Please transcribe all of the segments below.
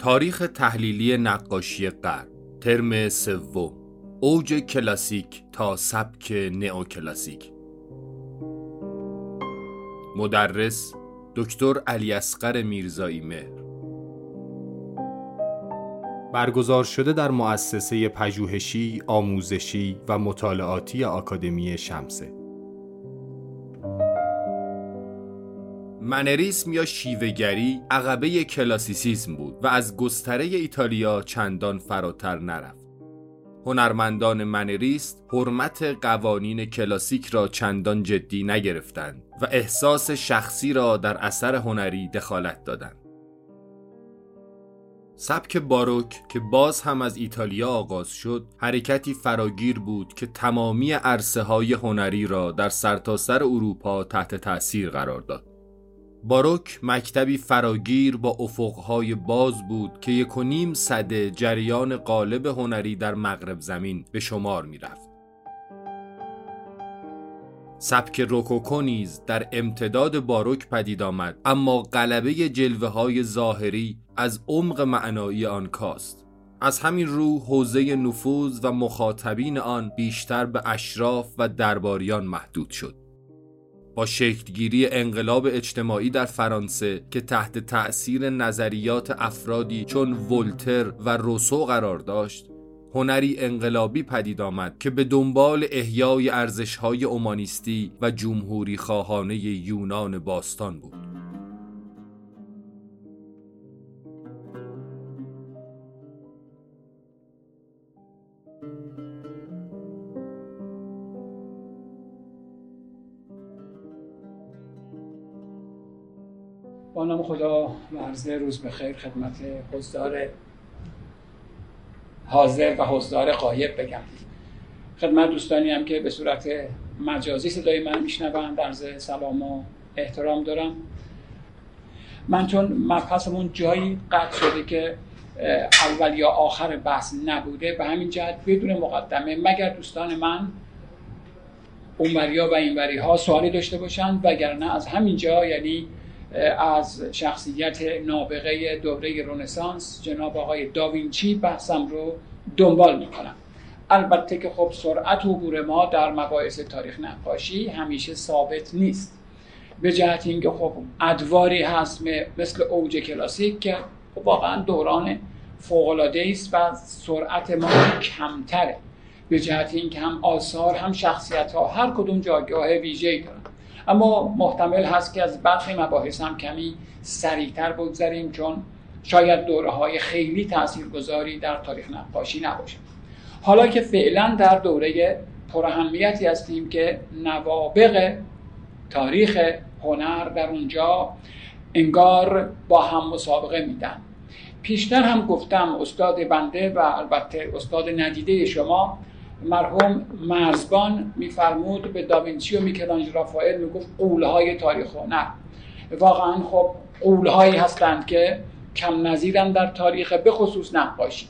تاریخ تحلیلی نقاشی غرب ترم سوم اوج کلاسیک تا سبک نئوکلاسیک. مدرس دکتر علی اصغر میرزایی مهر. برگزار شده در مؤسسه پژوهشی، آموزشی و مطالعاتی آکادمی شمسه. منریسم یا شیوهگری عقبه کلاسیسیزم بود و از گستره ایتالیا چندان فراتر نرفت. هنرمندان منریست حرمت قوانین کلاسیک را چندان جدی نگرفتند و احساس شخصی را در اثر هنری دخالت دادند. سبک باروک که باز هم از ایتالیا آغاز شد حرکتی فراگیر بود که تمامی عرصه های هنری را در سرتاسر سر اروپا تحت تأثیر قرار داد باروک مکتبی فراگیر با افقهای باز بود که یک و نیم صده جریان قالب هنری در مغرب زمین به شمار می رفت. سبک روکوکو نیز در امتداد باروک پدید آمد اما غلبه جلوه های ظاهری از عمق معنایی آن کاست از همین رو حوزه نفوذ و مخاطبین آن بیشتر به اشراف و درباریان محدود شد با شکلگیری انقلاب اجتماعی در فرانسه که تحت تأثیر نظریات افرادی چون ولتر و روسو قرار داشت هنری انقلابی پدید آمد که به دنبال احیای ارزش‌های اومانیستی و جمهوری خواهانه یونان باستان بود. با خدا و عرض روز بخیر خدمت حضار حاضر و حضار قایب بگم. خدمت دوستانی هم که به صورت مجازی صدای من میشنوند عرض سلام و احترام دارم. من چون مبحثمون جایی قطع شده که اول یا آخر بحث نبوده به همین جهت بدون مقدمه مگر دوستان من اونوریا و اینوری ها سوالی داشته باشند وگرنه از همین جا یعنی از شخصیت نابغه دوره رونسانس جناب آقای داوینچی بحثم رو دنبال می‌کنم. البته که خب سرعت عبور ما در مباحث تاریخ نقاشی همیشه ثابت نیست. به جهت اینکه خب ادواری هست مثل اوج کلاسیک که خب واقعا دوران فوقالعاده است و سرعت ما کمتره. به جهت اینکه هم آثار هم شخصیت ها هر کدوم جایگاه ویژه‌ای دارن. اما محتمل هست که از برخی مباحث هم کمی سریعتر بگذریم چون شاید دوره های خیلی تاثیرگذاری در تاریخ نقاشی نباشه. حالا که فعلا در دوره پرهمیتی هستیم که نوابق تاریخ هنر در اونجا انگار با هم مسابقه میدن. پیشتر هم گفتم استاد بنده و البته استاد ندیده شما مرحوم مرزبان میفرمود به داوینچی و میکلانج رافائل می‌گفت قولهای تاریخ هنر واقعا خب قولهایی هستند که کم نظیرن در تاریخ به خصوص نقاشی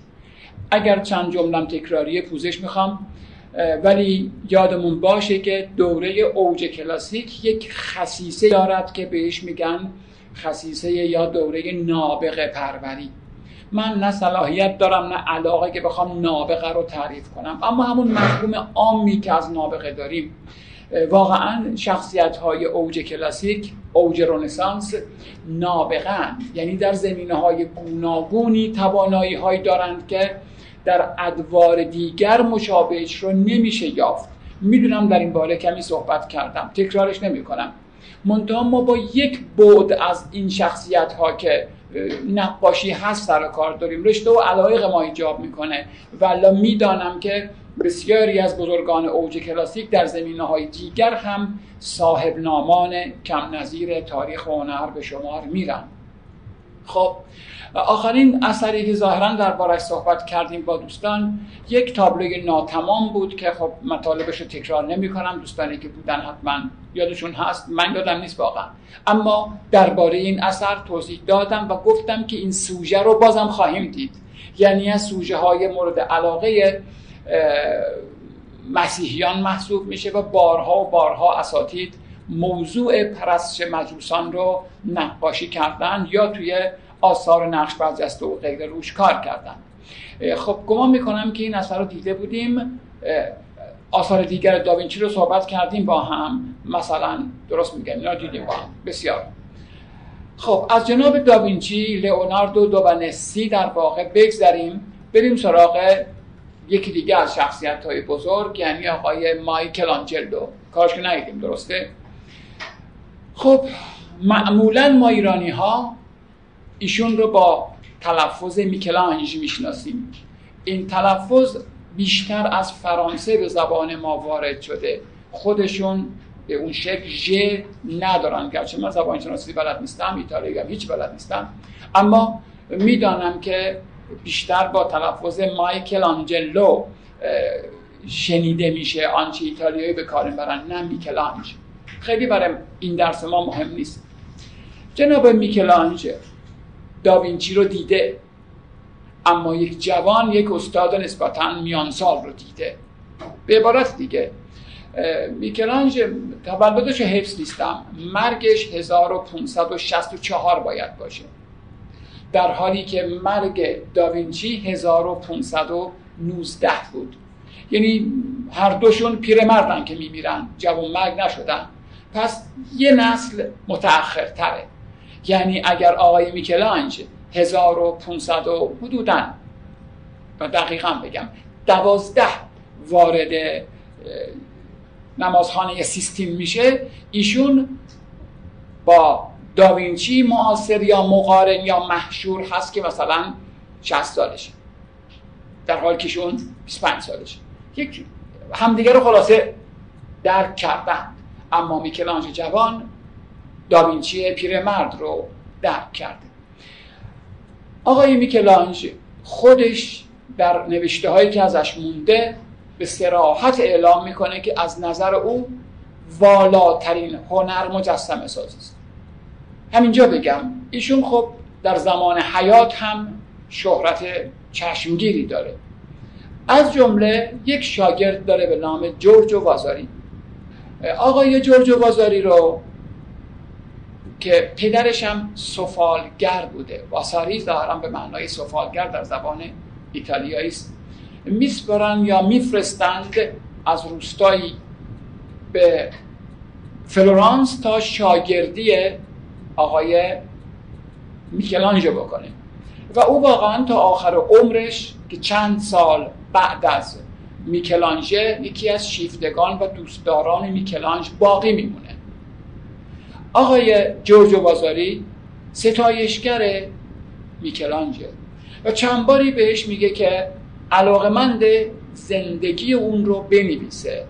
اگر چند جملم تکراری پوزش می‌خوام ولی یادمون باشه که دوره اوج کلاسیک یک خصیصه دارد که بهش میگن خصیصه یا دوره نابغه پروری. من نه صلاحیت دارم نه علاقه که بخوام نابغه رو تعریف کنم. اما همون مفهوم عامی که از نابغه داریم واقعا شخصیت های اوج کلاسیک اوج رونسانس نابغن یعنی در زمینه های گوناگونی توانایی هایی دارند که در ادوار دیگر مشابهش رو نمیشه یافت. می‌دونم در این باره کمی صحبت کردم. تکرارش نمی کنم منتها ما با یک بعد از این شخصیت ها که نقاشی هست سر کار داریم. رشته و علایق ما ایجاب می‌کنه. ولی می‌دانم که بسیاری از بزرگان اوج کلاسیک در زمینه های دیگر هم صاحب نامان کم نظیر تاریخ و هنر به شمار میرن. خب آخرین اثری که ظاهرا دربارش صحبت کردیم با دوستان یک تابلوی ناتمام بود که خب مطالبش رو تکرار نمی کنم دوستانی که بودن حتما یادشون هست من یادم نیست واقعا. اما درباره این اثر توضیح دادم و گفتم که این سوژه رو بازم خواهیم دید. یعنی از سوژه های مورد علاقه مسیحیان محسوب میشه و بارها و بارها اساتید موضوع پرستش مجوسان رو نقاشی کردن یا توی آثار نقش برجسته و غیر روش کار کردن. خب گمان می‌کنم که این اثر رو دیده بودیم. آثار دیگر داوینچی رو صحبت کردیم با هم. مثلا درست میگم اینا دیدیم با هم. بسیار. خب از جناب داوینچی لئوناردو دوبنسی در واقع بگذریم. بریم سراغ یکی دیگه از شخصیت های بزرگ یعنی آقای مایکل آنجلو کارش که ندیدیم درسته؟ خب معمولا ما ایرانی ها ایشون رو با تلفظ میکلانج می‌شناسیم. این تلفظ بیشتر از فرانسه به زبان ما وارد شده. خودشون به اون شکل ژ ندارن. گرچه من زبان شناسی بلد نیستم ایتالیایی هم هیچ بلد نیستم. اما می‌دانم که بیشتر با تلفظ مایکل آنجلو شنیده میشه. آنچه ایتالیایی به کار برن نه میکلانج. خیلی برای این درس ما مهم نیست. جناب میکلانج داوینچی رو دیده. اما یک جوان یک استاد نسبتا میانسال رو دیده. به عبارت دیگه میکلانج تولدش حفظ نیستم. مرگش 1564 باید باشه. در حالی که مرگ داوینچی 1519 بود. یعنی هر دوشون پیرمردن که میمیرن. جوان مرگ نشدن. پس یه نسل متأخر تره یعنی اگر آقای میکلانج 1500 و حدودا و دقیقا بگم دوازده وارد نمازخانه سیستیم میشه ایشون با داوینچی معاصر یا مقارن یا محشور هست که مثلا 60 سالشه. در حالی که ایشون 25 سالشه. یک همدیگه رو خلاصه درک کردن اما میکلانج جوان داوینچی پیرمرد رو درک کرده. آقای میکلانج خودش در نوشته هایی که ازش مونده به سراحت اعلام می‌کنه که از نظر او والاترین هنر مجسمه سازی است. همینجا بگم ایشون خب در زمان حیات هم شهرت چشمگیری داره. از جمله یک شاگرد داره به نام جورجو وازاری. آقای جورجو وازاری رو که پدرش هم سفالگر بوده. واساری ظاهرا به معنای سفالگر در زبان ایتالیایی است. میسپرن یا میفرستند از روستایی به فلورانس تا شاگردی آقای میکلانژو بکنه. و او واقعا تا آخر عمرش که چند سال بعد از میکلانژه یکی از شیفتگان و دوستداران میکلانج باقی میمونه. آقای جورجو بازاری ستایشگر میکلانجه. و چند باری بهش میگه که علاقمند زندگی اون رو بنویسه.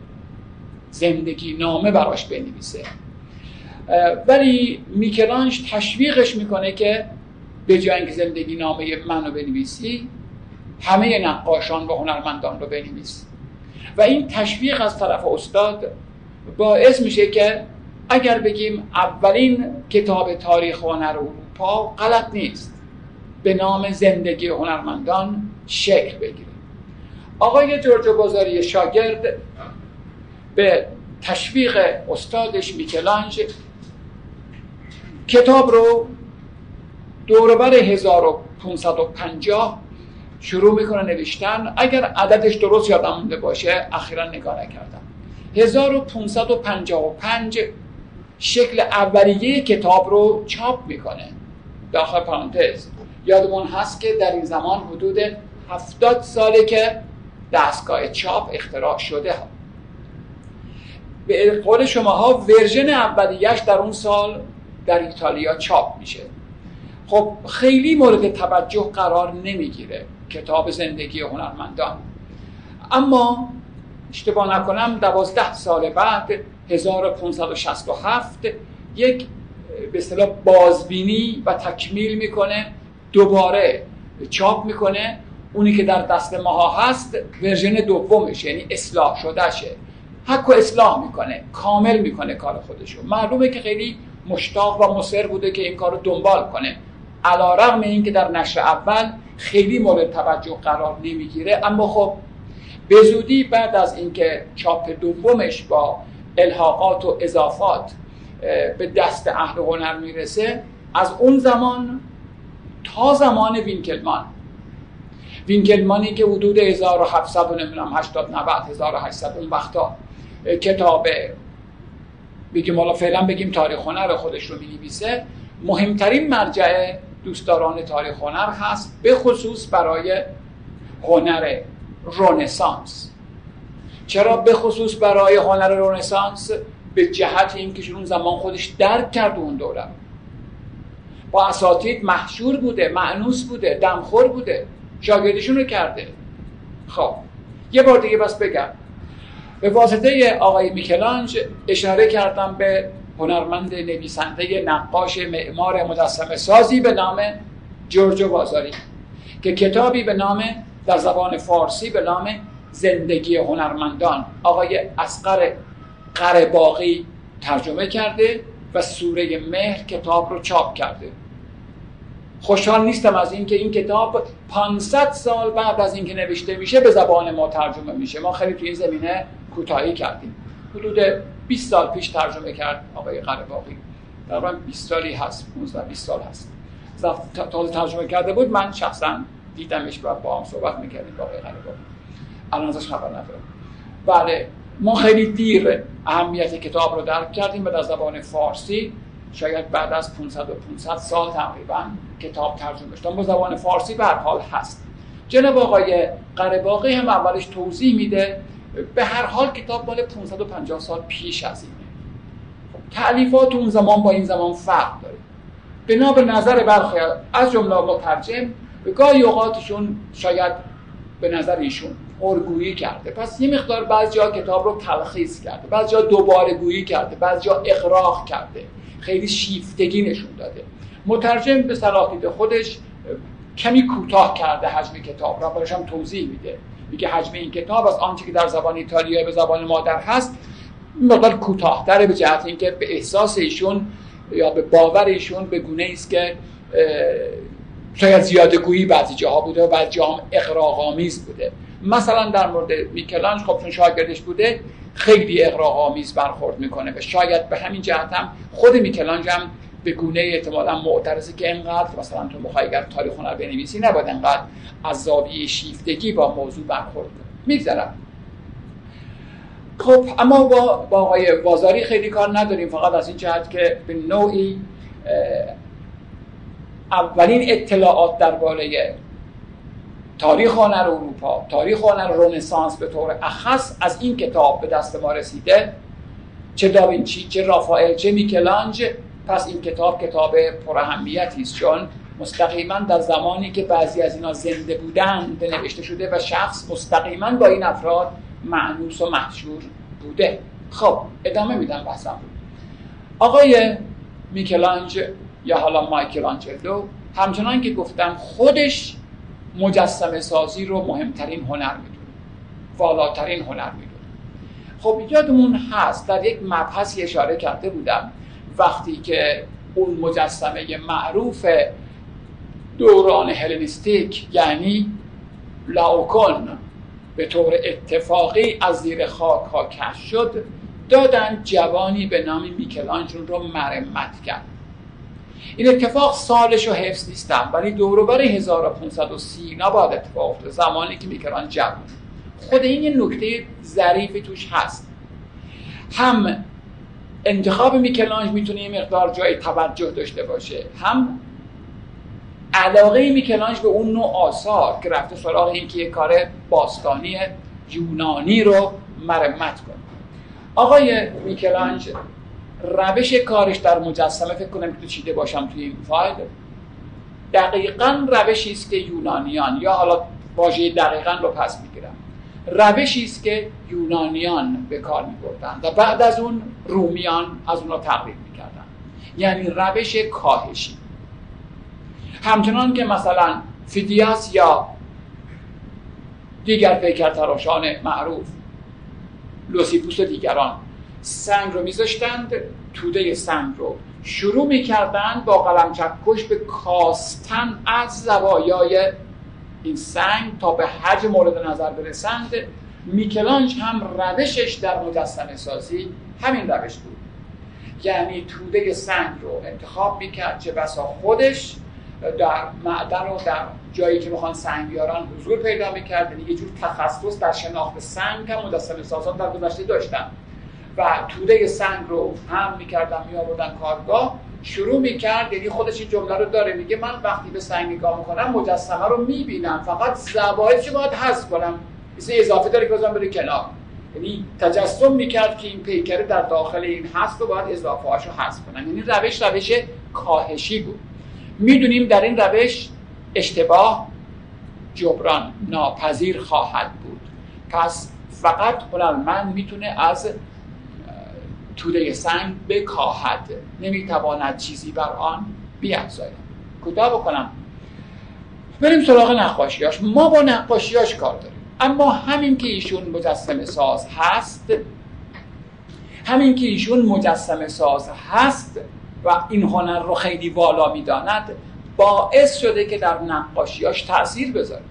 زندگی نامه براش بنویسه. ولی میکلانج تشویقش می‌کنه که به جای اینکه زندگی نامه من رو بنویسی همه نقاشان و هنرمندان رو بنویس. و این تشویق از طرف استاد باعث میشه که اگر بگیم اولین کتاب تاریخ هنر اروپا غلط نیست. به نام زندگی هنرمندان شکل بگیره آقای جورجو بازاری شاگرد به تشویق استادش میکلانج کتاب رو دوربر 1550 شروع می‌کنه نوشتن. اگر عددش درست یادم مونده باشه اخیرا نگاه نکردم. 1555 شکل اولیه کتاب رو چاپ می‌کنه. داخل پرانتز. یادمون هست که در این زمان حدود هفتاد ساله که دستگاه چاپ اختراع شده. ها. به قول شماها ورژن اولیش در اون سال در ایتالیا چاپ میشه. خب خیلی مورد توجه قرار نمی‌گیره. کتاب زندگی هنرمندان. اما اشتباه نکنم دوازده سال بعد 1567 یک به اصطلاح بازبینی و تکمیل می‌کنه دوباره چاپ می‌کنه. اونی که در دست ماها هست ورژن دومش یعنی اصلاح شدهشه. حق و اصلاح می‌کنه کامل می‌کنه کار خودشو معلومه که خیلی مشتاق و مصر بوده که این کار رو دنبال کنه. علا رغم این که در نشر اول خیلی مورد توجه قرار نمی‌گیره اما خب به زودی بعد از اینکه چاپ دومش با الحاقات و اضافات به دست اهل هنر می‌رسه. از اون زمان تا زمان وینکلمان. وینکلمانی که حدود 1700 و نمی‌دونم 80 90 1800 اون وقتا کتاب بگیم حالا فعلا بگیم تاریخ هنر خودش رو می‌نویسه. مهمترین مرجع دوستداران تاریخ هنر هست به خصوص برای هنر رونسانس چرا به خصوص برای هنر رونسانس به جهت اینکه اون زمان خودش درک کرد اون دوره؟ با اساتید محشور بوده معنوس بوده دمخور بوده شاگردشون رو کرده. خب یه بار دیگه بس بگم. به واسطه آقای میکلانج اشاره کردم به هنرمند نویسنده نقاش معمار مجسمه سازی به نام جورجو بازاری که کتابی به نام در زبان فارسی به نام زندگی هنرمندان. آقای اسقر قرباقی ترجمه کرده و سوره مهر کتاب رو چاپ کرده. خوشحال نیستم از اینکه این کتاب 500 سال بعد از اینکه نوشته میشه به زبان ما ترجمه میشه. ما خیلی توی این زمینه کوتاهی کردیم. حدود 20 سال پیش ترجمه کرد آقای قرباقی تقریبا 20 سالی هست 15 20 سال هست. تازه ترجمه کرده بود من شخصا دیدمش و با هم صحبت می‌کردیم آقای قرباقی الان ازش خبر ندارم. بله ما خیلی دیر اهمیت کتاب رو درک کردیم در زبان فارسی. شاید بعد از 500 و 500 سال تقریبا کتاب ترجمه شد. با زبان فارسی به هر حال هست. جناب آقای قرباقی هم اولش توضیح میده به هر حال کتاب مال 550 سال پیش از اینه. خب، تعلیفات اون زمان با این زمان فرق داره. بنا به نظر برخی از جمله مترجم به گاهی اوقاتشون شاید به نظر ایشون پرگویی کرده. پس یه مقدار بعضی جا کتاب رو تلخیص کرده. بعضی جا دوباره گویی کرده. بعضی جا اقراق کرده. خیلی شیفتگی نشون داده. مترجم به صلاحیت خودش کمی کوتاه کرده حجم کتاب را. برایش هم توضیح میده. میگه حجم این کتاب از آنچه که در زبان ایتالیا به زبان مادر هست مقدار کوتاهتره به جهت اینکه به احساس ایشون یا به باور ایشون به گونه است که شاید زیاده گویی بعضی جاها بوده و بعضی جاها آمیز بوده. مثلا در مورد میکلانج خب چون شاگردش بوده خیلی آمیز برخورد می‌کنه و شاید به همین جهت هم خود میکلانج هم به گونه احتمالا معترضه که انقدر مثلا تو مخوای اگر تاریخ هنر بنویسی نباید انقدر از زاویه شیفتگی با موضوع برخورد کنه. میگذرم. خب اما با, با آقای وازاری خیلی کار نداریم. فقط از این جهت که به نوعی اولین اطلاعات درباره تاریخ هنر اروپا تاریخ هنر رنسانس به طور اخص از این کتاب به دست ما رسیده. چه داوینچی چه رافائل چه میکلانج. پس این کتاب کتاب پر اهمیتی است چون مستقیما در زمانی که بعضی از اینا زنده بودن نوشته شده و شخص مستقیما با این افراد معنوس و محشور بوده. خب ادامه میدم بحثم آقای میکلانج یا حالا مایکلانجلو همچنان که گفتم خودش مجسمه سازی رو مهمترین هنر می‌دونه. والاترین هنر می‌دونه. خب یادمون هست در یک مبحثی اشاره کرده بودم وقتی که اون مجسمه معروف دوران هلنیستیک یعنی لاوکون به طور اتفاقی از زیر خاک ها کش شد دادن جوانی به نام میکلانجلو رو مرمت کرد. این اتفاق سالش رو حفظ نیستم ولی دوروبر 1530 نباید اتفاق افتاد زمانی که میکران جوان خود این یه نکته ظریفی توش هست. هم انتخاب میکلانج می‌تونه یه مقدار جای توجه داشته باشه. هم علاقه میکلانج به اون نوع آثار که رفته سراغ این که یه کار باستانی یونانی رو مرمت کنه. آقای میکلانج روش کارش در مجسمه فکر کنم که چیده باشم توی این فایل. دقیقا روشی است که یونانیان یا حالا واژه دقیقا رو پس می‌گیرم. روشی است که یونانیان به کار میبردن و بعد از اون رومیان از اونها تقلید می‌کردن یعنی روش کاهشی. همچنان که مثلا فیدیاس یا دیگر پیکرتراشان معروف لوسیپوس و دیگران سنگ رو میذاشتند توده سنگ رو شروع می‌کردن با قلم چکش به کاستن از زوایای این سنگ تا به حجم مورد نظر برسند. میکلانژ هم روشش در مجسمه سازی همین روش بود. یعنی توده سنگ رو انتخاب می‌کرد چه بسا خودش در معدن و در جایی که می‌خوان سنگ بیارن حضور پیدا می‌کرد یعنی یه جور تخصص در شناخت سنگ هم مجسمه سازان در گذشته داشتن. و توده سنگ رو هم می‌کردن میآوردن کارگاه. شروع می‌کرد یعنی خودش این جمله رو داره میگه من وقتی به سنگ نگاه می‌کنم مجسمه رو می‌بینم. فقط زوایدش باید حذف کنم؟ مثل اضافه داره که بزنم بره کنار یعنی تجسم می‌کرد که این پیکره در داخل این هست و باید اضافه هاشو حذف کنم. یعنی روش روش کاهشی بود. می‌دونیم در این روش اشتباه جبران ناپذیر خواهد بود. پس فقط هنرمند می‌تونه از توده سنگ بکاهد. نمی‌تواند چیزی بر آن بیافزاید کوتاه بکنم. بریم سراغ نقاشیاش. ما با نقاشیاش کار داریم. اما همین که ایشون مجسم ساز هست همین که ایشون مجسم ساز هست و این هنر رو خیلی والا می‌داند باعث شده که در نقاشیاش تاثیر بذاره.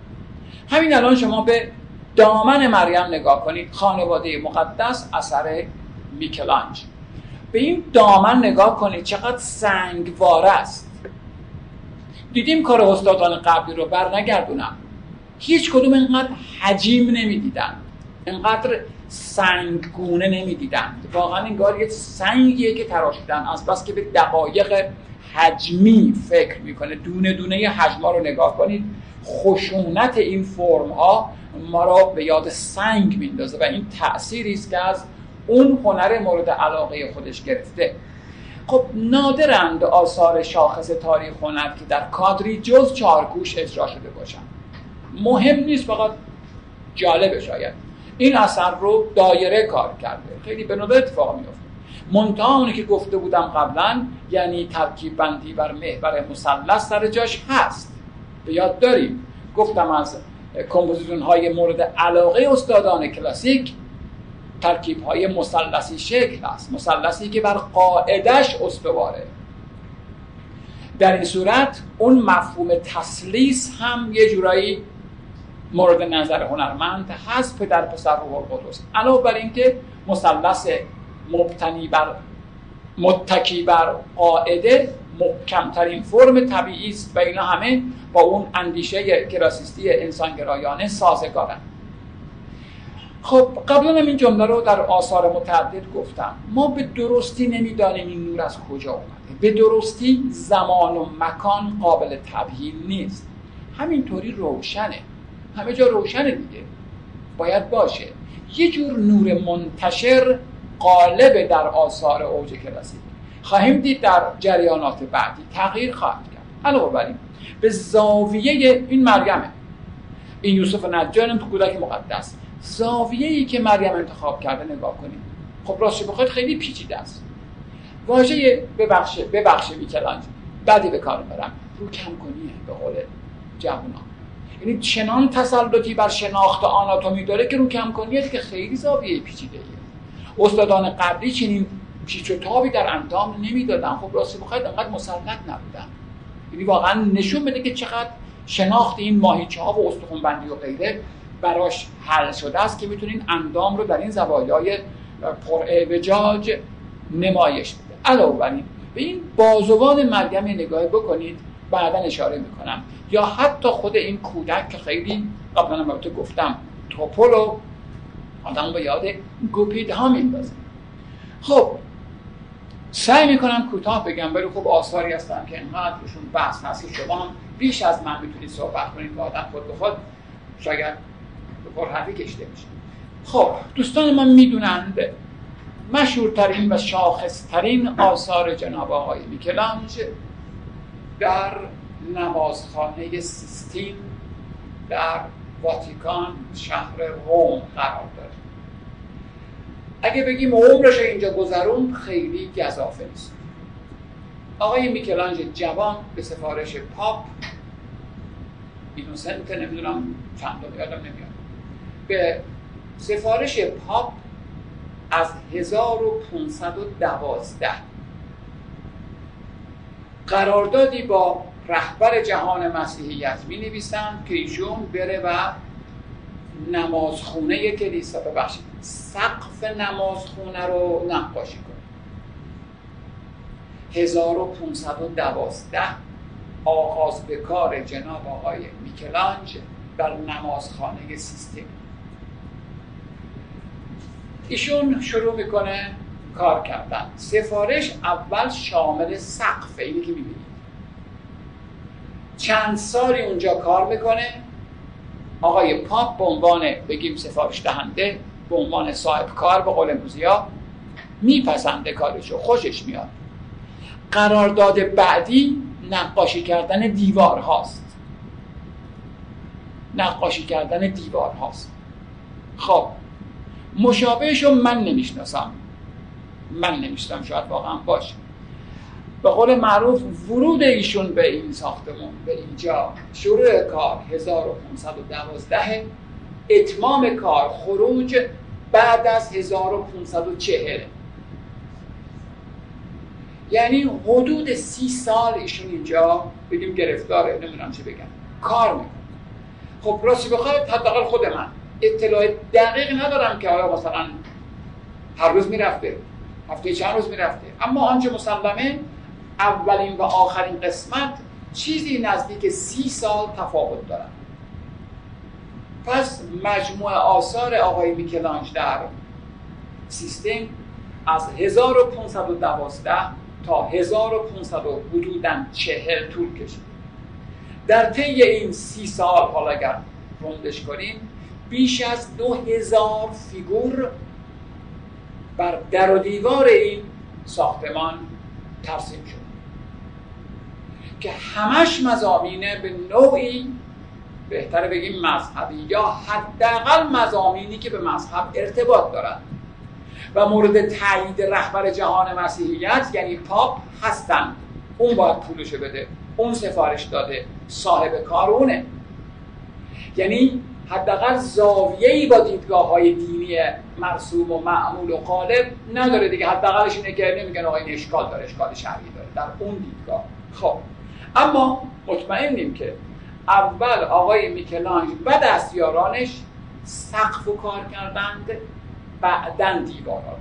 همین الان شما به دامن مریم نگاه کنید. خانواده مقدس اثر میکلانج. به این دامن نگاه کنید چقدر سنگوار است. دیدیم کار استادان قبلی رو بر نگردونم هیچ کدوم اینقدر حجیم نمی‌دیدن. اینقدر سنگگونه نمی‌دیدن. واقعا انگار یه سنگیه که تراشیدن. از بس که به دقایق حجمی فکر می‌کنه. دونه دونه حجما رو نگاه کنید. خشونت این فرم ها ما را به یاد سنگ میندازه و این تأثیری است که از اون هنر مورد علاقه خودش گرفته. خب نادرند آثار شاخص تاریخ هنر که در کادری جز چارگوش اجرا شده باشن. مهم نیست فقط جالب شاید. این اثر رو دایره کار کرده. خیلی به ندرت اتفاق میفته منتها اونی که گفته بودم قبلا یعنی ترکیب بندی بر محور مثلث سر جاش هست. به یاد داریم. گفتم از composition های مورد علاقه استادان کلاسیک ترکیب های مثلثی شکل است مثلثی که بر قاعدش استواره. در این صورت اون مفهوم تسلیس هم یه جورایی مورد نظر هنرمند هست پدر پسر روح القدس. علاوه بر اینکه مثلث مبتنی بر متکی بر قاعده محکمترین فرم طبیعی است و اینا همه با اون اندیشه کراسیستی انسانگرایانه سازگارن. خب قبلا هم این جمله رو در آثار متعدد گفتم. ما به درستی نمی‌دانیم این نور از کجا اومده. به درستی زمان و مکان قابل تبیین نیست. همینطوری روشنه. همه جا روشنه دیگه. باید باشه. یه جور نور منتشر قالب در آثار اوج کلاسیک. خواهیم دید در جریانات بعدی. تغییر خواهد کرد. علاوه بر به زاویه این مریمه این یوسف نجار تو کودک مقدس. زاویه ای که مریم انتخاب کرده نگاه کنید. خب راستش بخواید خیلی پیچیده است. واژه ببخشه ببخشه میکلانج. بعدی به کار برم. رو کم کنیه به قول جوانان یعنی چنان تسلطی بر شناخت آناتومی داره که رو کم کنیه که خیلی زاویه پیچیده ایه استادان قبلی چنین پیچ و تابی در اندام نمی‌دادن. خب راستی بخواید انقدر مسلط نبودن. یعنی واقعا نشون بده که چقدر شناخت این ماهیچه ها و استخون بندی و غیره براش حل شده است که می‌تونین اندام رو در این زوایای پر اعوجاج نمایش بده علاوه بر این به این بازوان مریم نگاه بکنید بعدا اشاره می‌کنم. یا حتی خود این کودک که خیلی قبلا هم گفتم توپولو آدم به یاد گوپید ها میندازه. خب سعی می‌کنم کوتاه بگم ولی خب آثاری هستن که اینقدر روشون بحث هست که شما بیش از من می‌تونید صحبت کنید که آدم خود به خود. شاید به پرحرفی کشته میشه خب دوستان ما می‌دونند مشهورترین و شاخصترین آثار جناب آقای میکلانج در نمازخانه سیستین در واتیکان شهر روم قرار داره اگه بگیم عمرش اینجا گذرون خیلی گذافه نیست. آقای میکلانج جوان به سفارش پاپ اینوسنت نمی‌دونم چند یادم نمیاد. به سفارش پاپ از 1512 قراردادی با رهبر جهان مسیحیت می نویسند که ایشون بره و نمازخونه کلیسا ببخشید سقف نمازخونه رو نقاشی کنه. 1512 آغاز به کار جناب آقای میکلانج در نمازخانه سیستم. ایشون شروع می‌کنه کار کردن. سفارش اول شامل سقف اینی که می‌بینید. چند سالی اونجا کار می‌کنه. آقای پاپ به عنوان بگیم سفارش دهنده به عنوان صاحب کار به قول موزیا میپسنده کارشو. خوشش میاد. قرارداد بعدی نقاشی کردن دیوار هاست نقاشی کردن دیوار هاست خب مشابهشو من نمی‌شناسم. من نمی‌شناسم. شاید واقعا باشه. به قول معروف ورود ایشون به این ساختمون به اینجا. شروع کار 1512 اتمام کار خروج بعد از 1540 یعنی حدود سی سال ایشون اینجا بگیم گرفتاره. نمی‌دونم چه بگم. کار می‌کنه. خب راستی بخواید حداقل خود من. اطلاع دقیق ندارم که آیا مثلا هر روز می‌رفته هفته چند روز می‌رفته. اما آنچه مسلمه اولین و آخرین قسمت چیزی نزدیک سی سال تفاوت دارن پس مجموع آثار آقای میکلانج در سیستم از 1512 تا 1500 حدودا چهل طول کشید. در طی این سی سال حالا اگر روندش کنیم بیش از دو هزار فیگور بر در و دیوار این ساختمان ترسیم شد. که همش مزامینه به نوعی بهتره بگیم مذهبی یا حداقل مزامینی که به مذهب ارتباط دارند. و مورد تایید رهبر جهان مسیحیت یعنی پاپ هستند. اون باید پولش بده اون سفارش داده صاحب کار اونه یعنی حداقل زاویه‌ای با دیدگاه های دینی مرسوم و معمول و قالب نداره دیگه. حداقلش اینه که نمیگن آقا این اشکال داره اشکال شرعی داره. در اون دیدگاه. خب. اما مطمئنیم که اول آقای میکلانج و دستیارانش سقف و کار کردند. بعدا دیوارها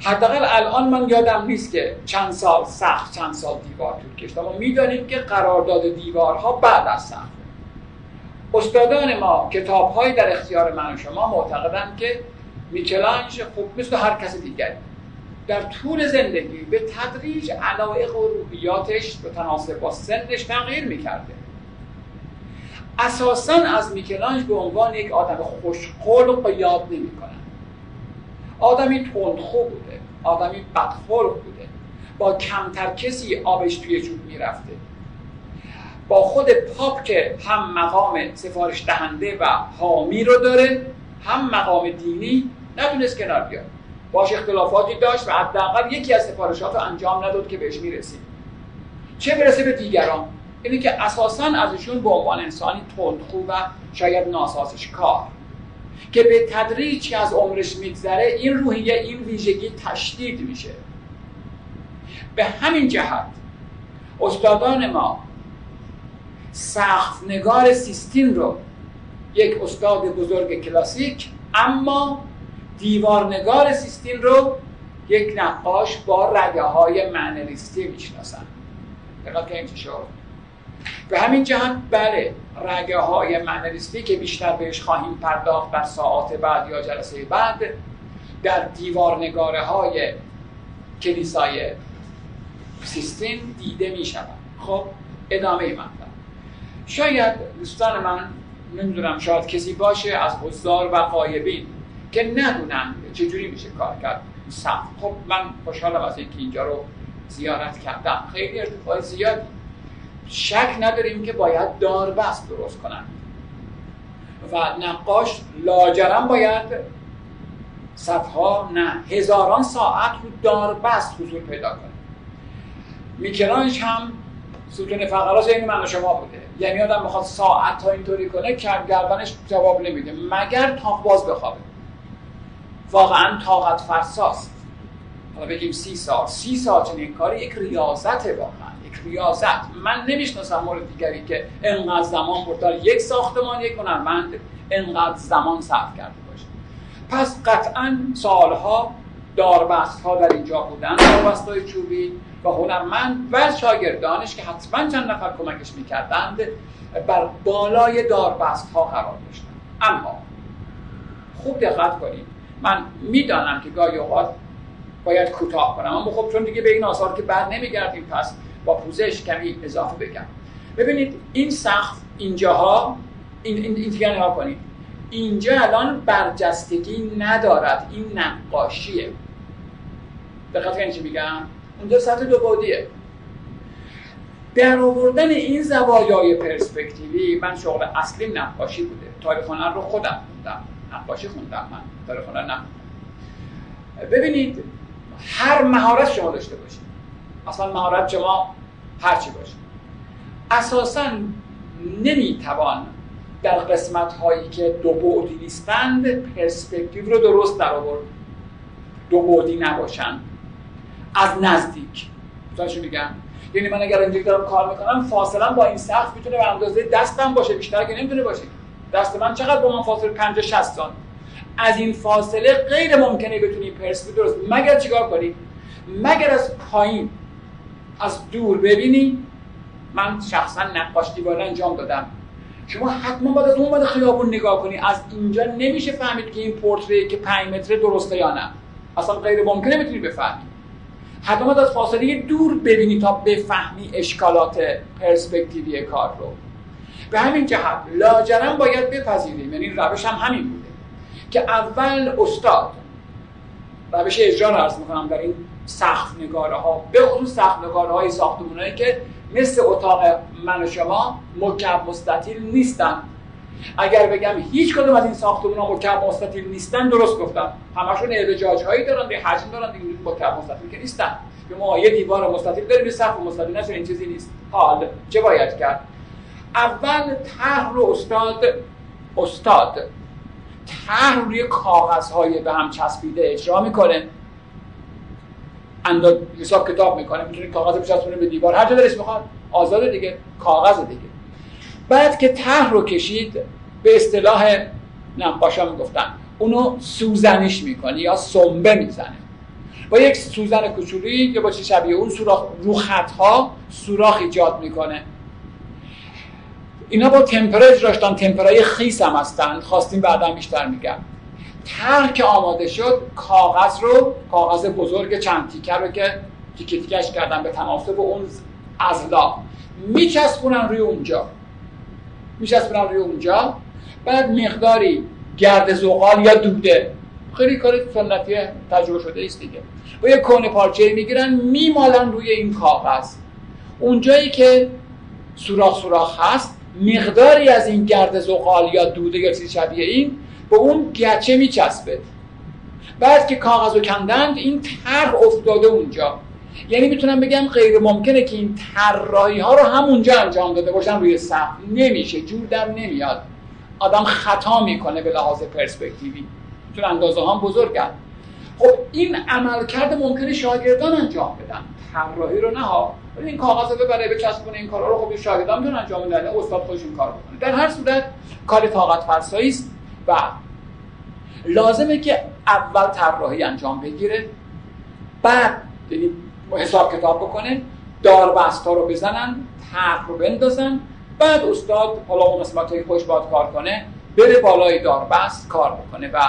حداقل الان من یادم نیست که چند سال سقف چند سال دیوار طول کشید. اما می‌دانیم که قرارداد دیوارها بعد از سقف استادان ما کتاب در اختیار من و شما معتقدند که میکلانج خب مثل هر کس دیگری. در طول زندگی به تدریج علایق و روحیاتش به تناسب با سنش تغییر می‌کرده. اساسا از میکلانج به عنوان یک آدم خوشخلق یاد نمی‌کنن آدمی تندخو بوده آدمی بدخلق بوده. با کمتر کسی آبش توی جوب می‌رفته. با خود پاپ که هم مقام سفارش دهنده و حامی رو داره هم مقام دینی نتونست کنار بیاد. باش اختلافاتی داشت و حداقل یکی از سفارشات رو انجام نداد که بهش می‌رسید چه برسه به دیگران؟ اینه که اساسا ازشون به عنوان انسانی تندخو و شاید ناسازش کار. که به تدریج که از عمرش میگذره این روحیه این ویژگی تشدید میشه. به همین جهت استادان ما سخت نگار سیستین رو یک استاد بزرگ کلاسیک اما دیوارنگار سیستین رو یک نقاش با رگه های معنویستی می‌شناسن که این به همین جهت بله رگه های معنویستی که بیشتر بهش خواهیم پرداخت در ساعات بعد یا جلسه بعد در دیوارنگاره های کلیسای سیستین دیده می شود خب ادامه مطلب. شاید دوستان من نمی‌دونم شاید کسی باشه از حضار و قایبین که ندونن چجوری میشه کار کرد. سخت. خب من خوشحالم از اینکه اینجا رو زیارت کردم. خیلی ارتفاع زیادی. شک نداریم که باید داربست درست کنن. و نقاش لاجرم باید صدها نه هزاران ساعت رو داربست حضور پیدا کنه. میکلانج هم ستون فقراس این من و شما بوده. یعنی آدم می‌خواد ساعت ها اینطوری کنه که گردنش جواب نمیده. مگر تاق باز بخوابه. واقعا طاقت فرساست. حالا بگیم سی سال. سی سال چنین کاری یک ریاضت واقعا. یک ریاضت. من نمی‌شناسم مورد دیگری که انقدر زمان برد یک ساختمان یک هنرمند انقدر زمان صرف کرده باشه. پس قطعا سالها داربست ها در اینجا بودن. داربست های چوبی. و هنرمند و شاگردانش که حتما چند نفر کمکش می‌کردند بر بالای داربست ها قرار داشتن اما خوب دقت کنید من می‌دانم که گاهی اوقات باید کوتاه کنم اما خب چون دیگه به این آثار که بعد نمیگردیم پس با پوزش کمی اضافه بگم. ببینید این سقف اینجاها این این, این دیگه نگاه کنید. اینجا الان برجستگی ندارد این نقاشیه. دقت کنید چی میگم؟ اونجا سطح دو بعدیه در آوردن این زوایای پرسپکتیوی من شغل اصلی نقاشی بوده. تاریخ هنر رو خودم خوندم. نقاشی خوندم من. تاریخ هنر ببینید هر مهارت شما داشته باشید. اصلا مهارت شما هرچی باشه. اساسا نمی‌توان در قسمت هایی که دو بعدی نیستند پرسپکتیو رو درست در آورد دو بعدی نباشند. از نزدیک. مثلا میگم؟ یعنی من اگر اینجوری دارم کار می‌کنم فاصله با این سقف می‌تونه به اندازه دستم باشه بیشتر که نمی‌تونه باشه. دست من چقدر با من فاصله 50 60 سانت از این فاصله غیر ممکنه بتونی پرسپکتیو درست مگر چیکار کنی؟ مگر از پایین از دور ببینی؟ من شخصا نقاش دیواره انجام دادم. شما حتما باید از اون خیابون نگاه کنی. از اینجا نمیشه فهمید که این پورتری که 5 متر درسته یا نه. اصلا غیر ممکنه بتونی بفهمی. حتما از فاصله دور ببینی تا بفهمی اشکالات پرسپکتیوی کار رو. به همین جهت لاجرم باید بپذیریم یعنی روش هم همین بوده که اول استاد روش اجرا رو عرض می‌کنم در این سخت نگاره ها به خصوص سخت نگاره های ساختمون که مثل اتاق من و شما مکعب مستطیل نیستن. اگر بگم هیچ کدوم از این ساختمون ها مکعب مستطیل نیستن درست گفتم. همشون اعوجاج هایی دارن به حجم دارن دیگه مکعب مستطیل که نیستن. ما یه دیوار مستطیل داریم سقف مستطیل نشه این چیزی نیست. حال چه باید کرد؟ اول طرح رو استاد استاد طرح روی کاغذ های به هم چسبیده اجرا می‌کنه. انداز حساب کتاب می‌کنه می‌تونه کاغذ بچسبونه به دیوار. هر جا دلش می‌خواد آزاد دیگه کاغذ دیگه. بعد که طرح رو کشید به اصطلاح نقاشا می‌گفتن. اونو سوزنش می‌کنه یا سنبه می‌زنه. با یک سوزن کوچولی با چه شبیه اون سوراخ رو خطها سوراخ ایجاد می‌کنه. اینا با تمپره اجراشتن تمپرای خیس هم هستن. خواستیم بعدا بیشتر میگم. طرح که آماده شد کاغذ رو کاغذ بزرگ چند تیکه رو که تیکه تیکش کردن به تناسب اون ازلا میچسبونن روی اونجا. میچسبونن روی اونجا. بعد مقداری گرد زغال یا دوده خیلی کار سنتی تجربه شده است دیگه. با یه کون پارچه می‌گیرن میمالن روی این کاغذ. اونجایی که سوراخ سوراخ هست مقداری از این گرد زغال یا دوده یا چیز شبیه این به اون گچه میچسبه. بعد که کاغذ رو کندند این طرح افتاده اونجا. یعنی می‌تونم بگم غیر ممکنه که این طراحی ها رو همونجا انجام داده باشن روی سقف. نمیشه. جور در نمیاد. آدم خطا می‌کنه به لحاظ پرسپکتیوی. چون اندازه هم بزرگن خب این عملکرد ممکنه شاگردان انجام بدن. طراحی رو نه ها این کاغذ رو ببره بچسبونه این کارا رو خب شاگردان می‌تونن انجام بدن. استاد خودش این کار بکنه. در هر صورت کار طاقت فرسایی است و لازمه که اول طراحی انجام بگیره. بعد یعنی حساب کتاب بکنه داربست ها رو بزنن طرح رو بندازن. بعد استاد حالا اون قسمت های خوش باد کار کنه بره بالای داربست کار بکنه و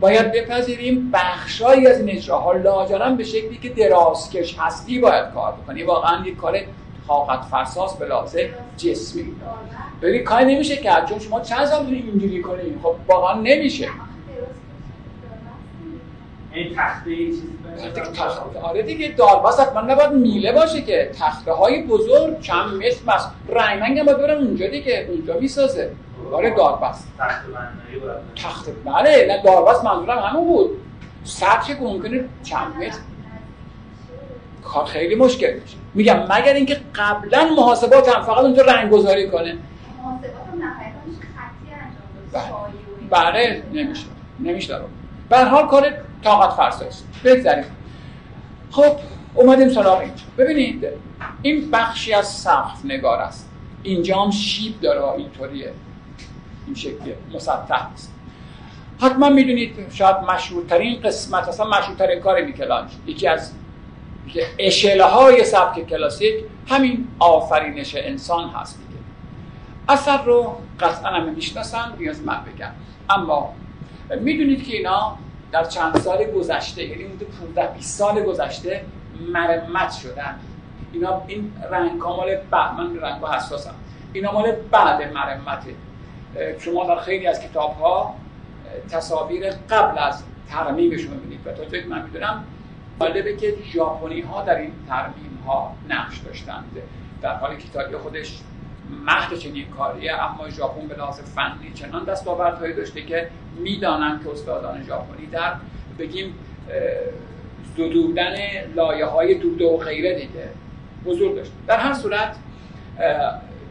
باید بپذیریم بخشایی از این اجراها لاجرم به شکلی که درازکش هستی باید کار بکنه. واقعا یک کار طاقت فرساس به لحاظ جسمی. ببین کاری نمیشه کرد چون شما چند سال اینجوری کنید خب واقعا نمیشه. این تخته آره دیگه داربست حتما نباید میله باشه که تخته های بزرگ چند متر بس. رنگ هم باید برن اونجا دیگه. اونجا می‌سازه. آره داربست تخت بله نه داربست منظورم همون بود. سطح که ممکنه چند متر کار خیلی مشکل میشه. میگم مگر اینکه قبلا محاسبات هم فقط اونجا رنگ گذاری کنه بله, بله، نمیشه. نمیشه. به حال کار طاقت فرساست بگذاریم. خب اومدیم سراغ اینجا. ببینید این بخشی از سقف نگار است. اینجا هم شیب داره اینطوریه. این شکلیه. مسطح است حتما می‌دونید شاید مشهورترین قسمت اصلا مشهورترین کار میکلانج یکی از اشله های سبک کلاسیک همین آفرینش انسان هست دیگه. اثر رو قطعا همه می‌شناسن نیاز من بگم. اما می‌دونید که اینا در چند سال گذشته یعنی اون 15 20 سال گذشته مرمت شدن. اینا این رنگ مال بعد من رنگ حساسم. اینا مال بعد مرمته. شما در خیلی از کتاب ها تصاویر قبل از ترمیمش رو می‌بینید. و تا من می‌دونم جالبه که ژاپنی ها در این ترمیم ها نقش داشتند. در حالی که خودش مهد چنین کاریه اما ژاپن به لحاظ فنی چنان دستاوردهایی داشته که می‌دانند که استادان ژاپنی در بگیم زدودن لایه های دوده و غیره دیگه حضور داشت در هر صورت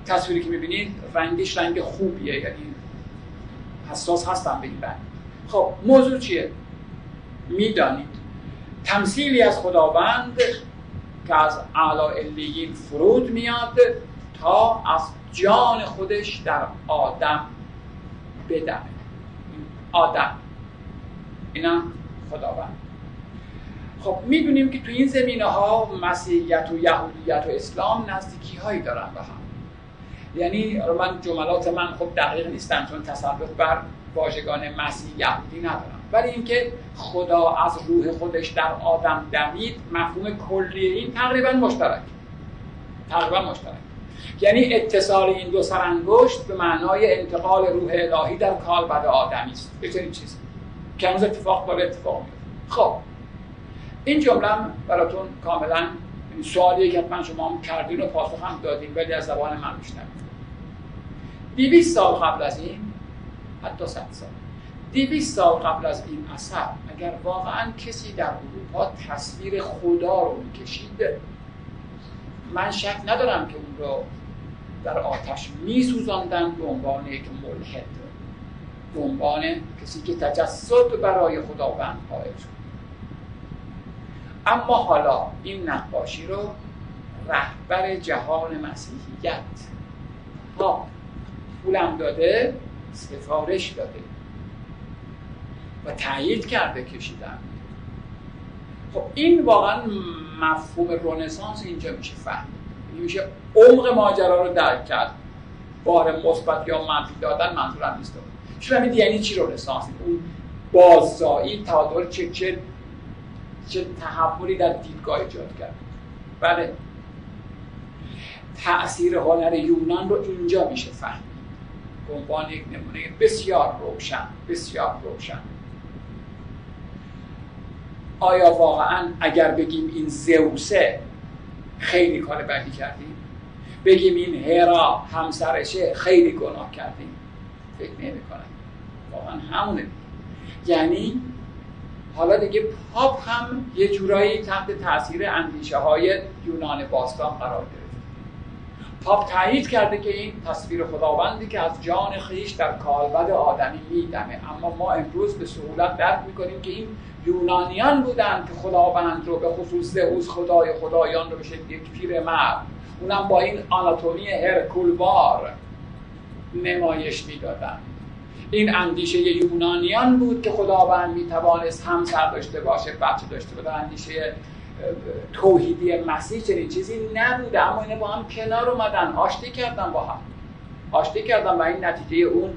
تصویری که می‌بینید رنگش رنگ خوبیه یعنی حساس هستم به این خب موضوع چیه؟ می‌دانید. تمثیلی از خداوند که از اعلی فرود میاد. تا از جان خودش در آدم بدمه. آدم. اینا خداوند. خب می‌دونیم که تو این زمینه ها مسیحیت و یهودیت و اسلام نزدیکی هایی دارن به هم. یعنی من جملات من خب دقیق نیستم چون تسلط بر واژگان مسیح یهودی ندارم. ولی اینکه خدا از روح خودش در آدم دمید مفهوم کلی این تقریبا مشترک. تقریبا مشترک. یعنی اتصال این دو سرانگشت به معنای انتقال روح الهی در کالبد آدمی است. یه چنین چیزی. که هنوز اتفاق داره اتفاق میفته خب. این جمله براتون کاملا سوالی که حتما شما هم کردین و پاسخ هم دادین ولی از زبان من میشنوید دیویس سال قبل از این حتی صد سال. دیویس سال قبل از این اثر اگر واقعا کسی در اروپا تصویر خدا رو می‌کشید من شک ندارم که رو در آتش میسوزاندن به عنوان یک ملحد به عنوان کسی که تجسد برای خداوند قائل شد. اما حالا این نقاشی رو رهبر جهان مسیحیت ها پولم داده سفارش داده و تایید کرده کشیدن. خب این واقعا مفهوم رونسانس اینجا میشه فهم یعنی میشه عمق ماجرا رو درک کرد. بار مثبت یا منفی دادن منظورم نیست. چرا یعنی چی رونسانس اون باززایی تعادل چه چه چه تحولی در دیدگاه ایجاد کرد. بله. تأثیر هنر یونان رو اینجا میشه فهمید. عنوان یک نمونه بسیار روشن بسیار روشن. آیا واقعا اگر بگیم این زئوسه خیلی کار بدی کردیم. بگیم این هرا همسرشه خیلی گناه کردیم. فکر نمی کنم واقعا همونه. یعنی حالا دیگه پاپ هم یه جورایی تحت تاثیر اندیشه های یونان باستان قرار گرفت. پاپ تایید کرده که این تصویر خداوندی که از جان خیش در کالبد آدمی میدمه. اما ما امروز به سهولت درک می‌کنیم که این یونانیان بودند که خداوند رو به خصوص زئوس خدای خدایان رو بشه یک پیر مرد. اونم با این آناتومی هرکولوار نمایش می‌دادند. این اندیشه یونانیان بود که خداوند می‌توانست همسر داشته باشه بچه داشته باشه. اندیشه توحیدی مسیح چنین چیزی نبوده اما اینه با هم کنار اومدن. آشتی کردن با هم. آشتی کردن و این نتیجه اون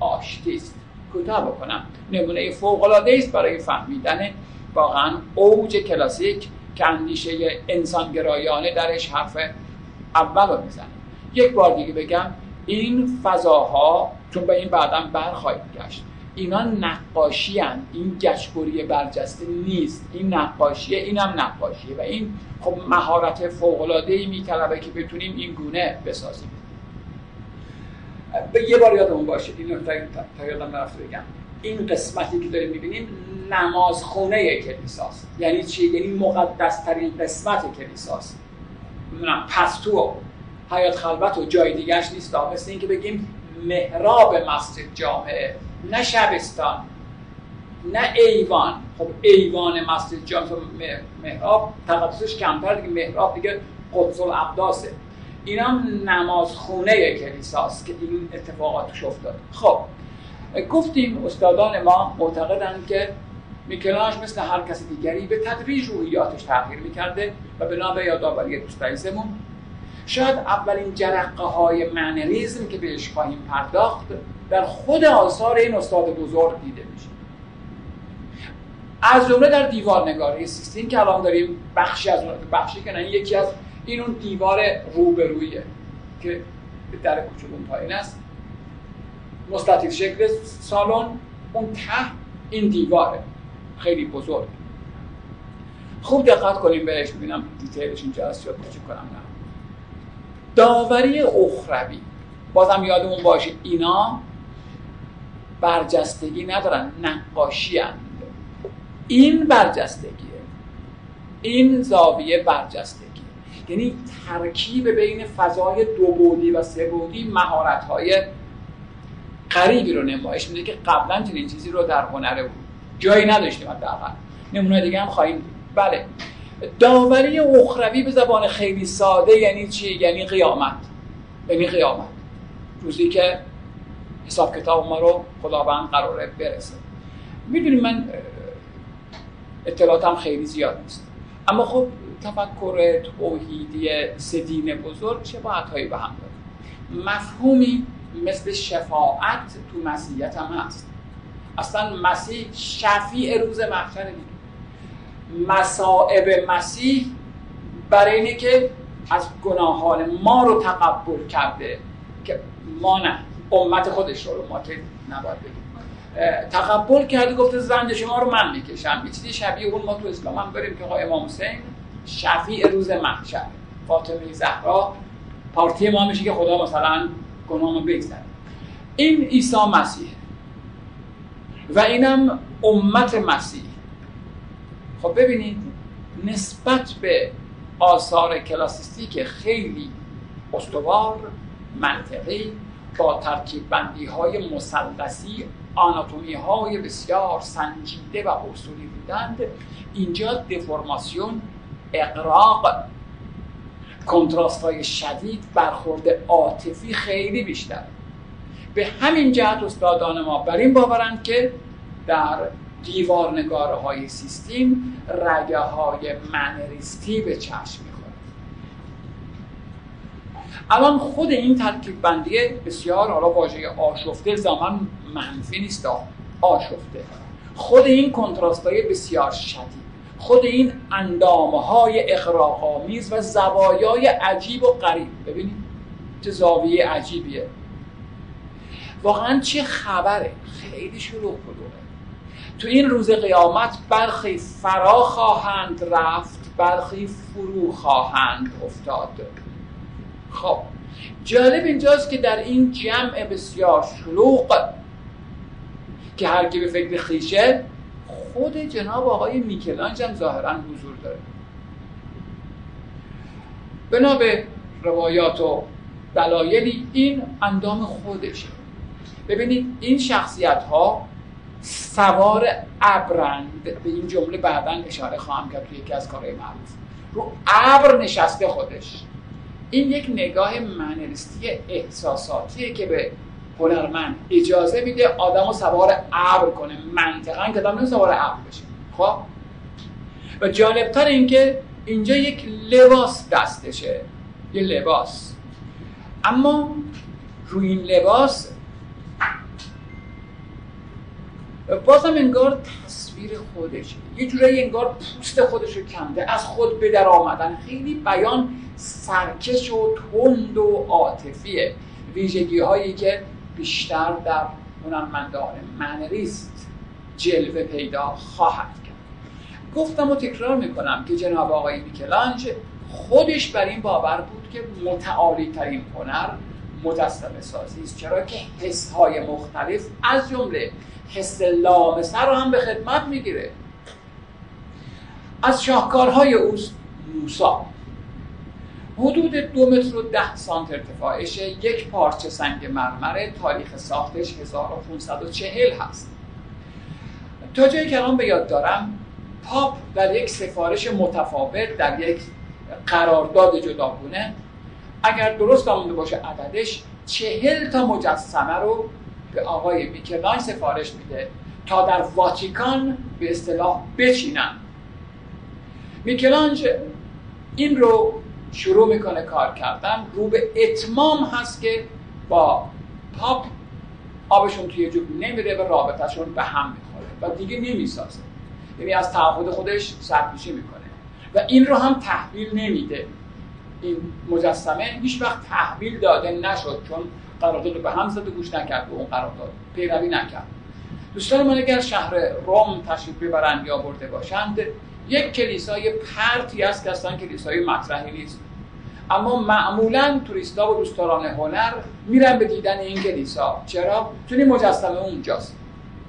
آشتی است. کوتاه بکنم. نمونه فوق العاده است برای فهمیدن واقعا اوج کلاسیک که اندیشه انسانگرایانه درش حرف اول رو می‌زنه. یک بار دیگه بگم این فضاها چون به این بعدا برخواهید گشت. اینا نقاشی هن. این گشبری برجسته نیست. این نقاشیه اینم نقاشیه. و این خب مهارت فوقلاده ای میطلبه که بتونیم این گونه بسازیم. به یه بار یادمون باشه این تا یادم نرفته بگم. این قسمتی که داریم می‌بینیم نمازخونه کلیساست. یعنی چی؟ یعنی مقدس ترین قسمت کلیساست. پستو حیات خلوت و جای دیگرش نیست. مثل اینکه بگیم محراب مسجد جامعه. نه شبستان نه ایوان. خب ایوان مسجد جامعه محراب تقدسش کمتر دیگه. محراب دیگه قدس الابداسه این هم نمازخونه کلیساست که این اتفاقات افتاد. خب گفتیم استادان ما معتقدند که میکلانج مثل هر کس دیگری به تدریج روحیاتش تغییر می‌کرده و به یادآوری دوست عزیزمون شاید اولین جرقه های منریزم که بهش خواهیم پرداخت در خود آثار این استاد بزرگ دیده میشه. از جمله در دیوار نگاری سیستین که الان داریم بخشی از اون بخشی که نه یکی از این اون دیوار روبرویه که در کوچولون پایین است. مستطیل شکل سالن اون ته این دیواره. خیلی بزرگ. خوب دقت کنیم بهش ببینم دیتیلش اینجا هست یا کنم نه. داوری اخروی. بازم یادمون باشه اینا برجستگی ندارن نقاشی هن. این برجستگیه. این زاویه برجستگی یعنی ترکیب بین فضای دو بودی و سه بودی مهارت های قریبی رو نمایش میده که قبلا چنین چیزی رو در هنر بود جایی نداشتیم حداقل. نمونه دیگه هم خواهیم بله. داوری اخروی به زبان خیلی ساده یعنی چی؟ یعنی قیامت. یعنی قیامت. روزی که حساب کتاب ما رو خداوند قراره برسه. می‌دونیم من اطلاعاتم خیلی زیاد نیست. اما خب تفکر توحیدی سدین بزرگ چه هایی به هم داره؟ مفهومی مثل شفاعت تو مسیحیت هم هست. اصلا مسیح شفیع روز محشر دیگه مسائب مسیح برای اینه که از گناهان ما رو تقبل کرده که ما نه امت خودش رو ما که نباید بگیم. تقبل کرده گفته زند شما رو من می‌کشم. یه چیزی شبیه اون ما تو اسلام هم بریم که آقای امام حسین شفیع روز محشر. فاطمه زهرا پارتی ما میشه که خدا مثلا گناهمو بگذره. این عیسی مسیح و اینم امت مسیح. خب ببینید نسبت به آثار کلاسیستی که خیلی استوار منطقی با ترکیب بندی های مسلسی آناتومی های بسیار سنجیده و اصولی بودند اینجا دفرماسیون اقراق. کنتراست های شدید برخورد عاطفی خیلی بیشتر. به همین جهت استادان ما بر این باورند که در دیوار نگاره های سیستیم رگه های منریستی به چشم می‌خورد. الان خود این ترکیب بندی بسیار حالا واژه آشفته زمان منفی نیست آشفته. خود این کنتراست های بسیار شدید. خود این اندامه های و زوایای عجیب و غریب. ببینید چه زاویه عجیبیه. واقعا چه خبره. خیلی شروع کلوه تو این روز قیامت برخی فرا خواهند رفت برخی فرو خواهند افتاد. خب جالب اینجاست که در این جمع بسیار شلوغ که هر کی به فکر خیشه خود جناب آقای میکلانج هم ظاهرا حضور داره. بنا به روایات و دلایلی این اندام خودشه. ببینید این شخصیت ها سوار ابرند به این جمله بعدا اشاره خواهم کرد توی یکی از کارهای معروف. رو ابر نشسته خودش. این یک نگاه منرستی احساساتیه که به هنرمند اجازه میده آدم رو سوار ابر کنه. منطقا که آدم سوار ابر بشه. خب؟ و جالبتر اینکه اینجا یک لباس دستشه. یه لباس. اما روی این لباس بازم انگار تصویر خودشه. یه جورایی انگار پوست خودش رو کنده از خود به در آمدن. خیلی بیان سرکش و تند و عاطفیه. ویژگی هایی که بیشتر در هنرمندان منریست جلوه پیدا خواهد کرد. گفتم و تکرار می‌کنم که جناب آقای میکلانج خودش بر این باور بود که متعالی ترین هنر مجسمه سازی است. چرا که حس های مختلف از جمله حس لامسه رو هم به خدمت می‌گیره. از شاهکارهای اوست موسا. حدود دو متر و ده سانت ارتفاعش یک پارچه سنگ مرمره تاریخ ساختش 1540 هست. تا جایی که الان به یاد دارم پاپ در یک سفارش متفاوت در یک قرارداد جداگونه اگر درست آمده باشه عددش چهل تا مجسمه رو به آقای میکلاین سفارش میده تا در واتیکان به اصطلاح بچینن. میکلانج این رو شروع می‌کنه کار کردن. رو به اتمام هست که با پاپ آبشون توی جوب نمیره و رابطهشون به هم می‌خوره و دیگه نمی‌سازه. یعنی از تعهد خودش سرپیشی می‌کنه. و این رو هم تحویل نمیده. این مجسمه هیچ وقت تحویل داده نشد چون قرارداد رو به هم زد و گوش نکرد به اون قرارداد پیروی نکرد. دوستان من اگر شهر روم تشریف ببرند یا برده باشند یک کلیسای پرتی است که اصلا کلیسای مطرحی نیست. اما معمولا توریستا و دوستداران هنر میرن به دیدن این کلیسا. چرا؟ چون این مجسمه اونجاست.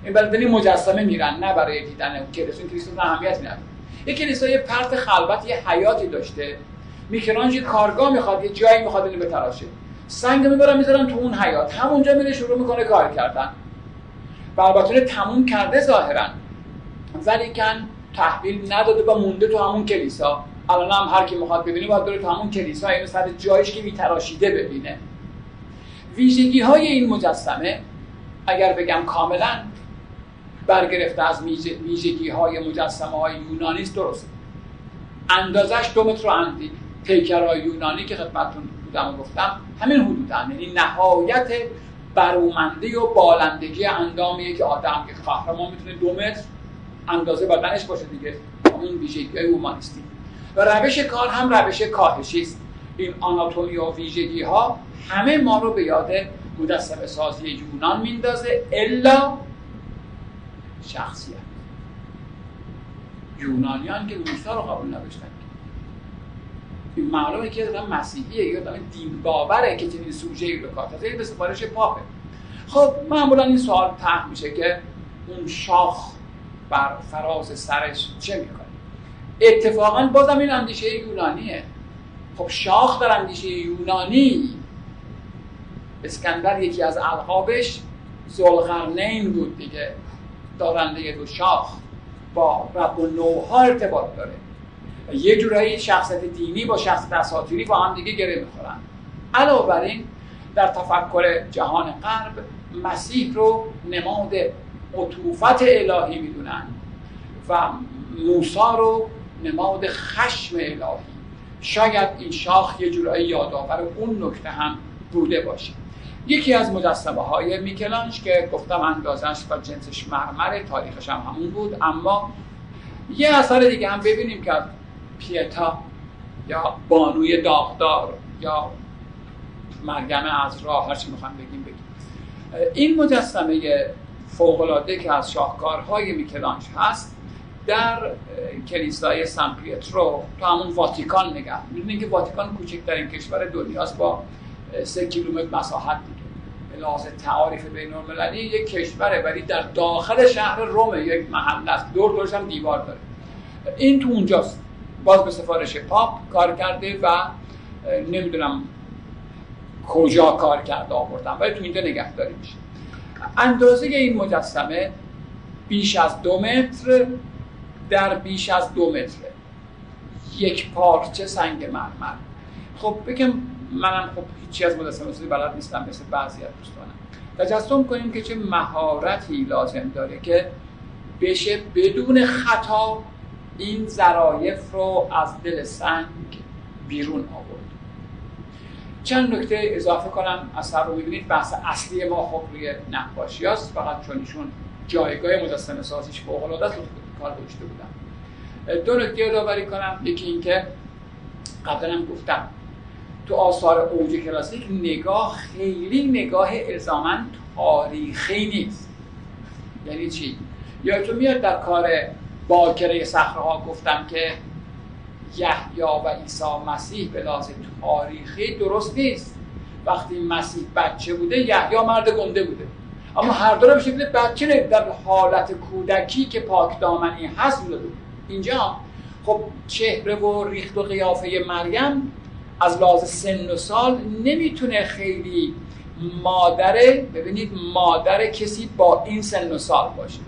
این برای مجسمه میرن نه برای دیدن اون کلیسا. این کلیسا اهمیت نداره. یک کلیسای پرت خلوت یه حیاتی داشته. میکرانج کارگاه می‌خواد یه جایی می‌خواد اینو بتراشه. سنگ می‌برن می‌ذارن تو اون حیات. همونجا میره شروع می‌کنه کار کردن. البته تموم کرده ظاهرا. ولی کن تحویل نداده و مونده تو همون کلیسا. الان هم هر کی می‌خواد ببینه باید بره تو همون کلیسا اینو سر جایش که میتراشیده ببینه. ویژگی های این مجسمه اگر بگم کاملا برگرفته از ویژگی های مجسمه های یونانی است درست اندازش دو متر اندی. پیکرهای یونانی که خدمتتون بودم و گفتم همین حدود هم. یعنی نهایت برومنده و بالندگی اندامیه که آدم که قهرمان می‌تونه دو متر اندازه بدنش باشه دیگه. این ویژگی های اومانیستی و روش کار هم روش کاهشی است. این آناتومی و ویژگی ها همه ما رو به یاد مجسمه سازی یونان میندازه الا شخصیت. یونانیان که موسی رو قبول نداشتن. این معلومه که آدم مسیحیه یا آدم دین باوره که چنین سوژه رو کار به سفارش پاپه. خب معمولا این سوال طرح میشه که اون شاخ بر فراز سرش چه می‌کنه اتفاقا بازم این اندیشه یونانیه. خب شاخ در اندیشه یونانی اسکندر یکی از القابش زلغرنین بود دیگه دارنده دو شاخ با رب و نوها ارتباط داره. یه جورایی شخصیت دینی با شخصیت اساطیری با هم دیگه گره می‌خورن. علاوه بر این در تفکر جهان غرب مسیح رو نماد عطوفت الهی می‌دونن. و موسا رو نماد خشم الهی. شاید این شاخ یه جورایی یادآور اون نکته هم بوده باشه. یکی از مجسمه های میکلانج که گفتم اندازش و جنسش مرمر تاریخش هم همون بود. اما یه اثر دیگه هم ببینیم که پیتا یا بانوی داغدار یا مرگم از راه هرچی می‌خوام بگیم بگیم. این مجسمه فوقلاده که از شاهکارهای میکلانج هست در کلیسای سن پیترو تو همون واتیکان نگه می‌دونین که واتیکان کوچکترین کشور دنیاست با سه کیلومتر مساحت دیگه. لحاظ تعاریف بین المللی یک کشوره ولی در داخل شهر روم یک محل است. دور دورش هم دیوار داره. این تو اونجاست. باز به سفارش پاپ کار کرده و نمی‌دونم کجا کار کرده آوردم. ولی تو اینجا نگهداری میشه. اندازه این مجسمه بیش از دو متر در بیش از دو متر. یک پارچه سنگ مرمر. خب بگم منم خب هیچی از مجسمه سازی بلد نیستم مثل بعضی از دوستانم. تجسم کنیم که چه مهارتی لازم داره که بشه بدون خطا این ظرایف رو از دل سنگ بیرون آورد. چند نکته اضافه کنم اثر رو می‌بینید بحث اصلی ما خب روی نقاشی هست فقط چون ایشون جایگاه مجسمه سازیش فوق العاده است کار گذاشته بودم دو نکته یادآوری کنم. یکی اینکه قبلا هم گفتم تو آثار اوج کلاسیک نگاه خیلی نگاه الزاما تاریخی نیست. یعنی چی؟ تو میاد در کار باکره صخره گفتم که یحیی و عیسی مسیح به لحاظ تاریخی درست نیست. وقتی مسیح بچه بوده یحیی مرد گنده بوده. اما هر دو به شکل بچه در حالت کودکی که پاک دامنی هست بوده اینجا خب چهره و ریخت و قیافه مریم از لحاظ سن و سال نمی‌تونه خیلی مادره ببینید مادر کسی با این سن و سال باشه.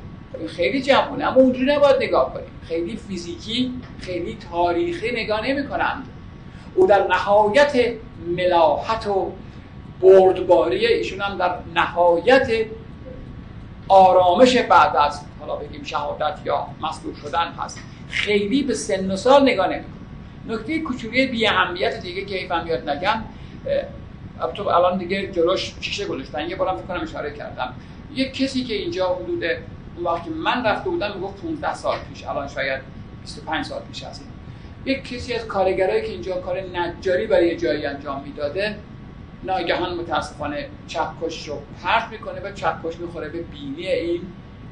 خیلی جوونه اما اونجوری نباید نگاه کنیم. خیلی فیزیکی خیلی تاریخی نگاه نمی کنند او در نهایت ملاحت و بردباری ایشون هم در نهایت آرامش بعد از حالا بگیم شهادت یا مصلوب شدن هست. خیلی به سن و سال نگاه نمی‌کنه. نکته کوچولی بی اهمیت دیگه که ایفم یاد نگم تو الان دیگه جلوش شیشه گذاشتن. یه بارم فکر کنم اشاره کردم. یک کسی که اینجا حدود اون وقتی من رفته بودم می‌گفت 15 سال پیش الان شاید 25 سال پیش هست. یک کسی از کارگرایی که اینجا کار نجاری برای جایی انجام می‌داده ناگهان متاسفانه چکش رو پرت می‌کنه و چکش می‌خوره به بینی این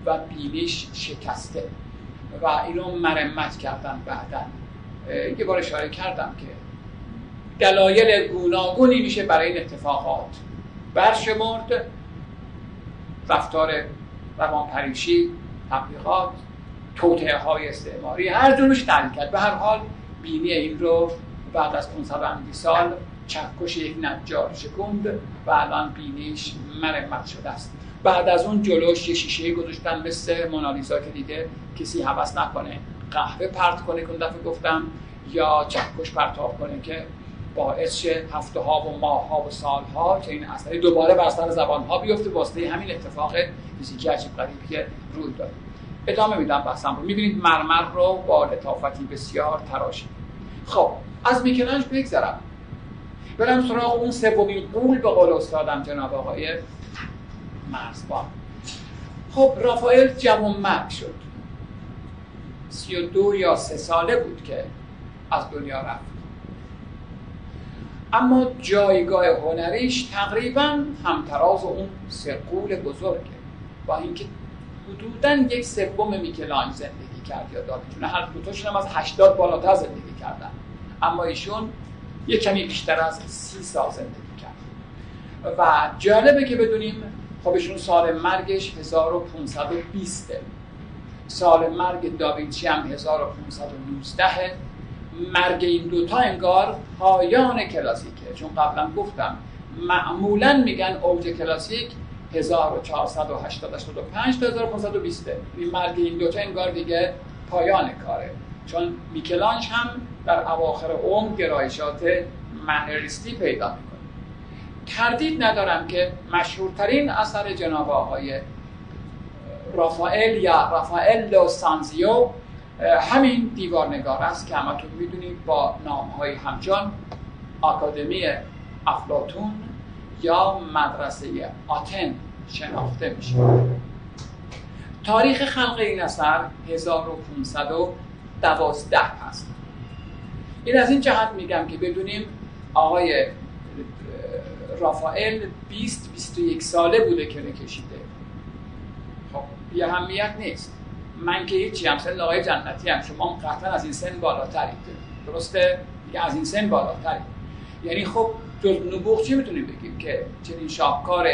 و بینیش شکسته و اینو مرمت کردن بعدا. یه بار اشاره کردم که دلایل گوناگونی میشه برای این اتفاقات. برشمرد رفتار روانپریشی تبلیغات توطعه های استعماری هر جور میشه کرد. به هر حال بینی این رو بعد از 500 سال چکش یک نجار شکند و الان بینیش مرمت شده است. بعد از اون جلوش یه شیشه گذاشتن مثل مونالیزا که دیگه کسی حوض نکنه قهوه پرت کنه که دفعه گفتم یا چکش پرتاب کنه که باعث شه هفته ها و ماه ها و سال ها که این اثر دوباره بر سر زبان ها بیفته واسطه همین اتفاق فیزیکی عجیب غریبی که روی داد ادامه میدم بحثم رو. می‌بینید مرمر رو با لطافتی بسیار تراشید خب از میکلنج بگذرم. برم سراغ اون سومین قول به قول استادم جناب آقای مرزبان. خب رافائل جوان مرگ شد. سی و دو یا سه ساله بود که از دنیا رفت. اما جایگاه هنریش تقریبا همتراز اون سرقول بزرگه با اینکه حدودا یک سوم میکلانج زندگی کرد یا چون هر دوتاشون هم از 80 بالاتر زندگی کردن. اما ایشون یک کمی بیشتر از سی سال زندگی کرد. و جالبه که بدونیم خب ایشون سال مرگش 1520 سال مرگ داوینچی هم 1519 مرگ این دوتا انگار پایان کلاسیکه. چون قبلا گفتم معمولا میگن اوج کلاسیک 1485 تا 1520 این مرگ این دوتا انگار دیگه پایان کاره. چون میکلانج هم در اواخر عمر گرایشات منریستی پیدا می‌کنه. تردید ندارم که مشهورترین اثر جناب آقای رافائل یا رافائل لو سانزیو همین دیوارنگار است که همتون می‌دونید با نام های همچون آکادمی افلاتون یا مدرسه آتن شناخته میشه. تاریخ خلق این اثر 1512 هست این از این جهت میگم که بدونیم آقای رافائل 20 21 ساله بوده که کشیده. خب بی اهمیت نیست. من که هیچی هم سن آقای جنتی هم. شما قطعا از این سن بالاترید. درسته؟ دیگه از این سن بالاترید. یعنی خب جز نبوغ چی می‌تونیم بگیم که چنین شاهکار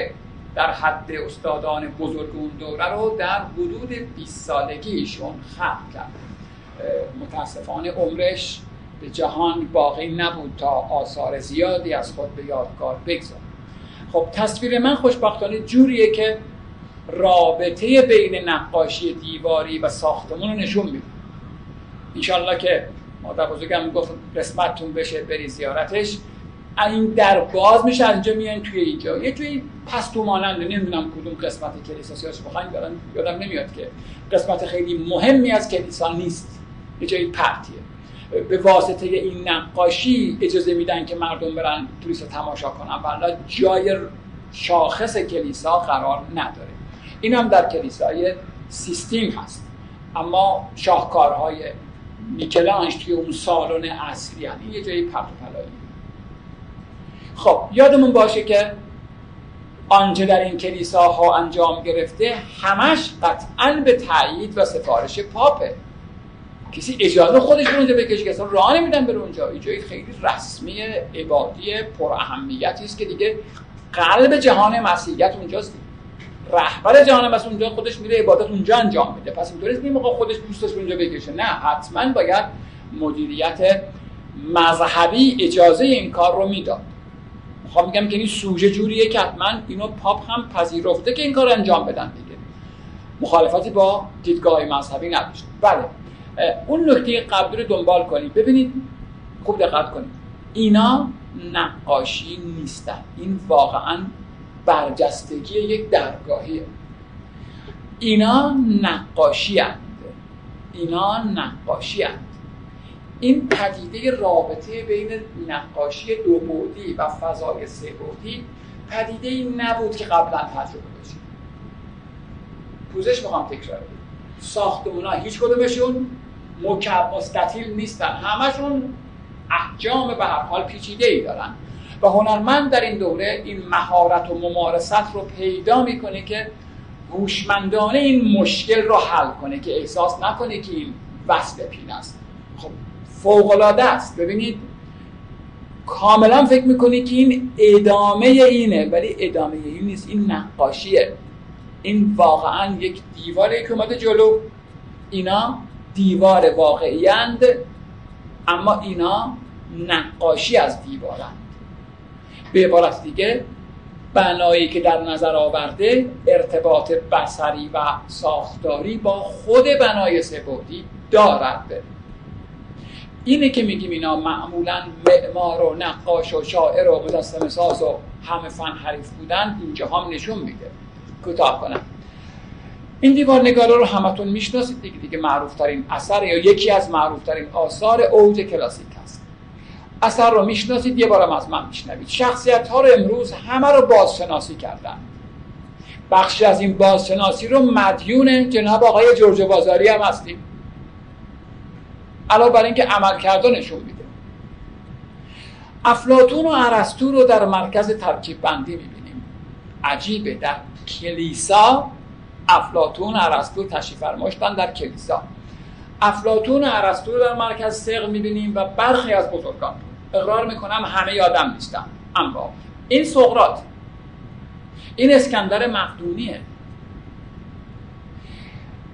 در حد استادان بزرگ اون دوره رو در حدود 20 سالگیشون خلق کرد. متاسفانه عمرش به جهان باقی نبود تا آثار زیادی از خود به یادگار بگذار خب تصویر من خوشبختانه جوریه که رابطه بین نقاشی دیواری و ساختمون رو نشون میده انشالله که مادر بزرگم گفت قسمتتون بشه بری زیارتش. این در باز میشه اینجا میان توی اینجا یه توی پستو مانند نمی‌دونم کدوم قسمت کلیسا سیاسی بخواین یادم نمیاد که قسمت خیلی مهمی از کلیسا نیست. یه جایی پرتیه. به واسطه این نقاشی اجازه میدن که مردم برن کلیسا تماشا کنن. ولی جای شاخص کلیسا قرار نداره. این هم در کلیسای سیستیم هست. اما شاهکارهای میکلانج توی اون سالن اصلی. این یه جایی پرت خب یادمون باشه که آنچه در این کلیساها انجام گرفته همش قطعا به تایید و سفارش پاپه. کسی اجازه خودش رو اونجا بکشه که اصلا راه نمیدن بره اونجا. این جایی خیلی رسمی عبادی پر اهمیتی است که دیگه قلب جهان مسیحیت اونجاست رهبر جهان مسیحیت اونجا خودش میره عبادت اونجا انجام میده. پس اینطوری نیست موقع خودش دوستش اونجا بکشه. نه حتما باید مدیریت مذهبی اجازه این کار رو می‌داد. می‌خوام میگم که این سوژه جوریه که حتما اینو پاپ هم پذیرفته که این کار انجام بدن دیگه. مخالفتی با دیدگاه مذهبی نداشت. بله. اون نکته قبلی رو دنبال کنید ببینید خوب دقت کنید. اینا نقاشی نیستن. این واقعا برجستگی یک درگاهیه. اینا نقاشی هست اینا نقاشی هست این پدیده رابطه بین نقاشی دو بودی و فضای سه بودی پدیده این نبود که قبلا تجربه بشه پوزش می‌خوام تکرار ساختمون ها هیچ کدومشون مکب مستطیل نیستن. همشون احجام به هر حال پیچیده ای دارن. و هنرمند در این دوره این مهارت و ممارست رو پیدا می‌کنه که هوشمندانه این مشکل رو حل کنه که احساس نکنه که این وصل پین است. خب فوقلاده است. ببینید کاملا فکر می‌کنی که این ادامه اینه ولی ادامه این نیست. این نقاشیه. این واقعا یک دیواره که اومده جلو. اینا دیوار واقعی اما اینا نقاشی از دیوارند به عبارت دیگه بنایی که در نظر آورده ارتباط بسری و ساختاری با خود بنای سبودی دارد. اینه که میگیم اینا معمولا معمار و نقاش و شاعر و مجسمه ساز و همه فن حریف بودن اینجا هم نشون میده. کوتاه کنم. این دیوار نگاره رو همتون می‌شناسید دیگه دیگه معروف ترین اثر یا یکی از معروف ترین آثار اوج کلاسیک هست. اثر رو می‌شناسید یه بارم از من میشنوید. شخصیت ها رو امروز همه رو بازشناسی کردن. بخشی از این بازشناسی رو مدیون جناب آقای جورج بازاری هم هستیم. علاوه بر اینکه عمل کرده نشون میده. افلاتون و ارسطو رو در مرکز ترکیب بندی می‌بینیم. عجیبه در کلیسا افلاتون ارسطو تشریف فرماشتن در کلیسا. افلاتون و ارسطو رو در مرکز سق می‌بینیم و برخی از بزرگان اقرار می‌کنم همه یادم نیستم اما این سقرات این اسکندر مقدونیه.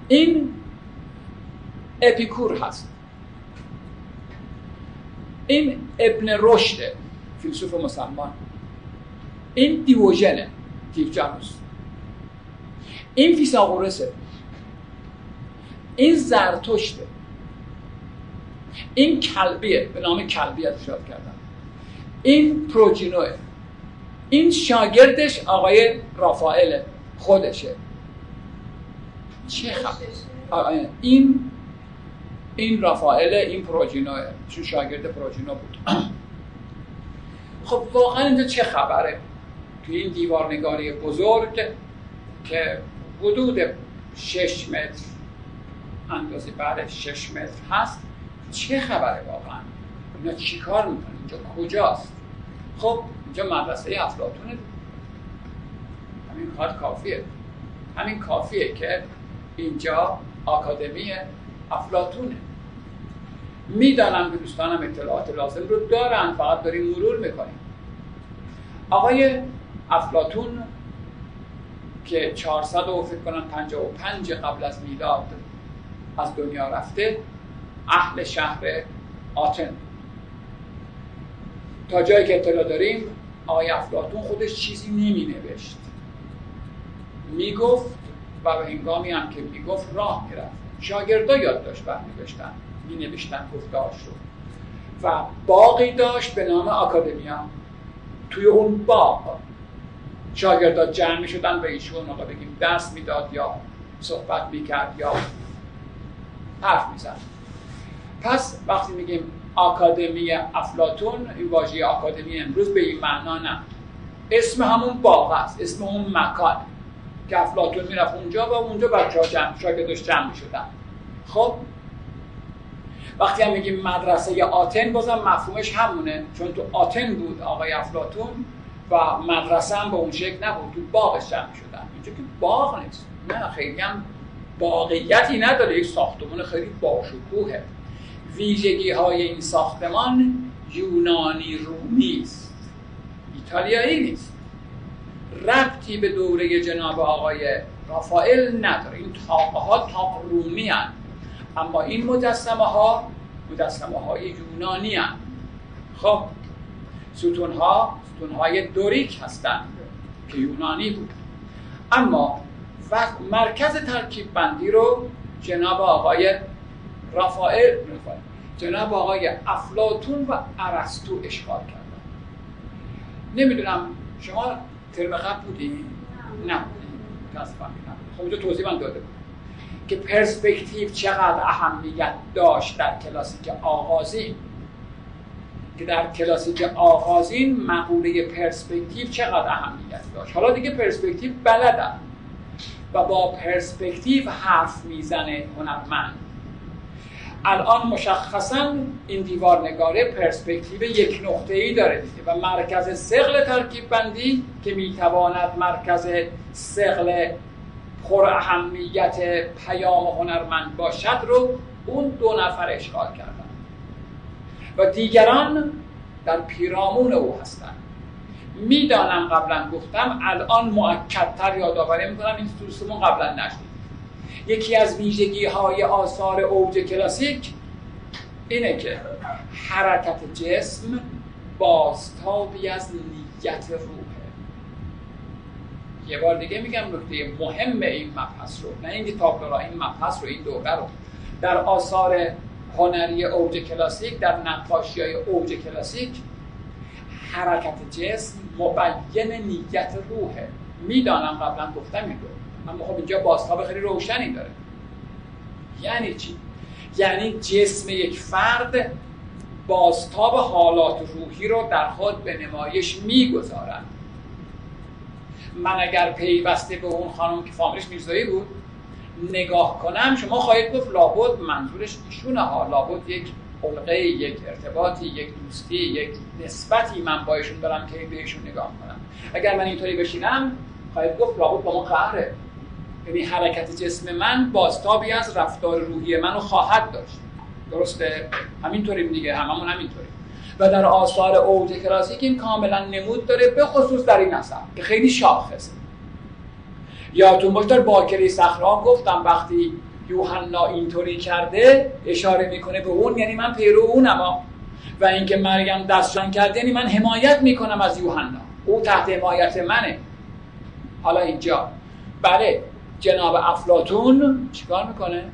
این اپیکور هست. این ابن رشد فیلسوف مسلمان. این دیوژنه دیوجانوس این فیساغورسه این زرتشته این کلبیه به نام کلبی از یاد کردم این پروجینوه این شاگردش آقای رافائل خودشه. چه خبر؟ این این رافائل این پروژینوه چون شاگرد پروژینو بود. خب واقعا اینجا چه خبره؟ توی این دیوارنگاری بزرگ که حدود 6 متر اندازه بعد 6 متر هست. چه خبره واقعا؟ اینا چی کار می‌کنه اینجا کجاست؟ خب اینجا مدرسه افلاتونه همین کار کافیه. همین کافیه که اینجا آکادمی افلاتونه می‌دانم که دوستانم اطلاعات لازم رو دارن فقط داریم مرور می‌کنیم. آقای افلاتون که 400 و فکر کنم 55 قبل از میلاد از دنیا رفته اهل شهر آتن. تا جایی که اطلاع داریم آقای افلاتون خودش چیزی نمی نوشت می گفت و به هنگامی هم که می گفت راه می‌رفت. شاگردا یاد داشت برمی داشتن می نوشتن گفتاش رو. و باقی داشت به نام آکادمیا. توی اون باغ شاگردا جمع شدن به ایشون حالا بگیم درس می‌داد یا صحبت می‌کرد یا حرف می‌زد. پس وقتی میگیم آکادمی افلاتون این واژه آکادمی امروز به این معنا نه. اسم همون باغ است اسم اون مکان که افلاتون می‌رفت اونجا و اونجا بچه ها جمع شاگردش جمع می‌شدن. خب؟ وقتی هم میگیم مدرسه آتن بازم مفهومش همونه. چون تو آتن بود آقای افلاتون و مدرسه هم به اون شکل نبود تو باغش جمع شدن اینجا که باغ نیست. نه خیلی هم باقیتی نداره. یک ساختمان خیلی باشکوهه ویژگی های این ساختمان یونانی رومی است. ایتالیایی نیست. ربطی به دوره جناب آقای رافائل نداره. این تاقه ها تاق رومی هن. اما این مجسمه ها مجسمه های یونانی هن. خب ستون ها ستون های دوریک هستند که یونانی بود. اما وقت مرکز ترکیب بندی رو جناب آقای رافائل جناب آقای افلاتون و ارسطو اشکال کردن. نمی‌دونم شما ترم قبل بودین؟ نه. متاسفانه خب اینجا توضیح من داده بود. که پرسپکتیو چقدر اهمیت داشت در کلاسیک آغازین؟ که در کلاسیک آغازین مقوله پرسپکتیو چقدر اهمیت داشت؟ حالا دیگه پرسپکتیو بلدن و با پرسپکتیو حرف می‌زنه هنرمند. الان مشخصا این دیوار نگاره پرسپکتیو یک نقطه ای داره دیگه و مرکز سقل ترکیب بندی که می‌تواند مرکز سقل پر اهمیت پیام هنرمند باشد رو اون دو نفر اشغال کردن. و دیگران در پیرامون او هستند می‌دانم قبلا گفتم الان معکدتر یادآوری می‌کنم این سوسمون قبلا نشد. یکی از ویژگی های آثار اوج کلاسیک اینه که حرکت جسم بازتابی از نیت روحه. یه بار دیگه میگم نکته مهم این مبحث رو نه این تابلورا این مبحث رو این دوره رو. در آثار هنری اوج کلاسیک در نقاشی های اوج کلاسیک حرکت جسم مبین نیت روحه. می‌دانم قبلا گفتم این رو. اما خب اینجا بازتاب خیلی روشنی داره. یعنی چی؟ یعنی جسم یک فرد بازتاب حالات روحی رو در خود به نمایش می‌گذارد. من اگر پیوسته به اون خانم که فامیلش میرزایی بود نگاه کنم شما خواهید گفت لابد منظورش ایشونه ها. لابد یک حلقه یک ارتباطی یک دوستی یک نسبتی من با ایشون دارم که بهشون نگاه کنم. اگر من اینطوری بشینم خواهید گفت لابد با ما قهره. یعنی حرکت جسم من بازتابی از رفتار روحی منو خواهد داشت. درسته؟ همینطوریم دیگه هممون همینطوریم. و در آثار اوج کلاسیک این کاملا نمود داره به خصوص در این اثر که خیلی شاخصه. یادتون باشه در باکری صخرا گفتم وقتی یوحنا اینطوری کرده اشاره می‌کنه به اون یعنی من پیرو اونم و اینکه مریم دستشان کرده یعنی من حمایت می‌کنم از یوحنا. او تحت حمایت منه. حالا اینجا. بله. جناب افلاتون چیکار می‌کنه؟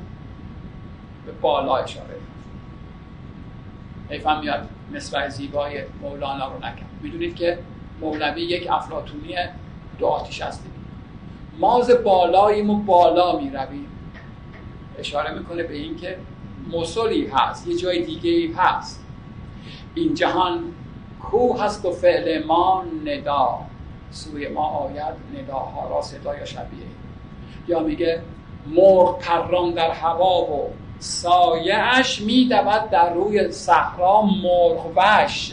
به بالا اشاره حیفم میاد مصرع زیبای مولانا رو نکرد. می‌دونید که مولوی یک افلاتونی دو آتیش هستیم ماز بالاییم و بالا می‌رویم. اشاره می‌کنه به اینکه مسلی هست یه جای دیگه ای هست. این جهان کو هست و فعل ما ندا. سوی ما آید نداها را صدا یا شبیه. یا میگه مرغ پران در هوا و سایهش میدود در روی صحرا مرغ وش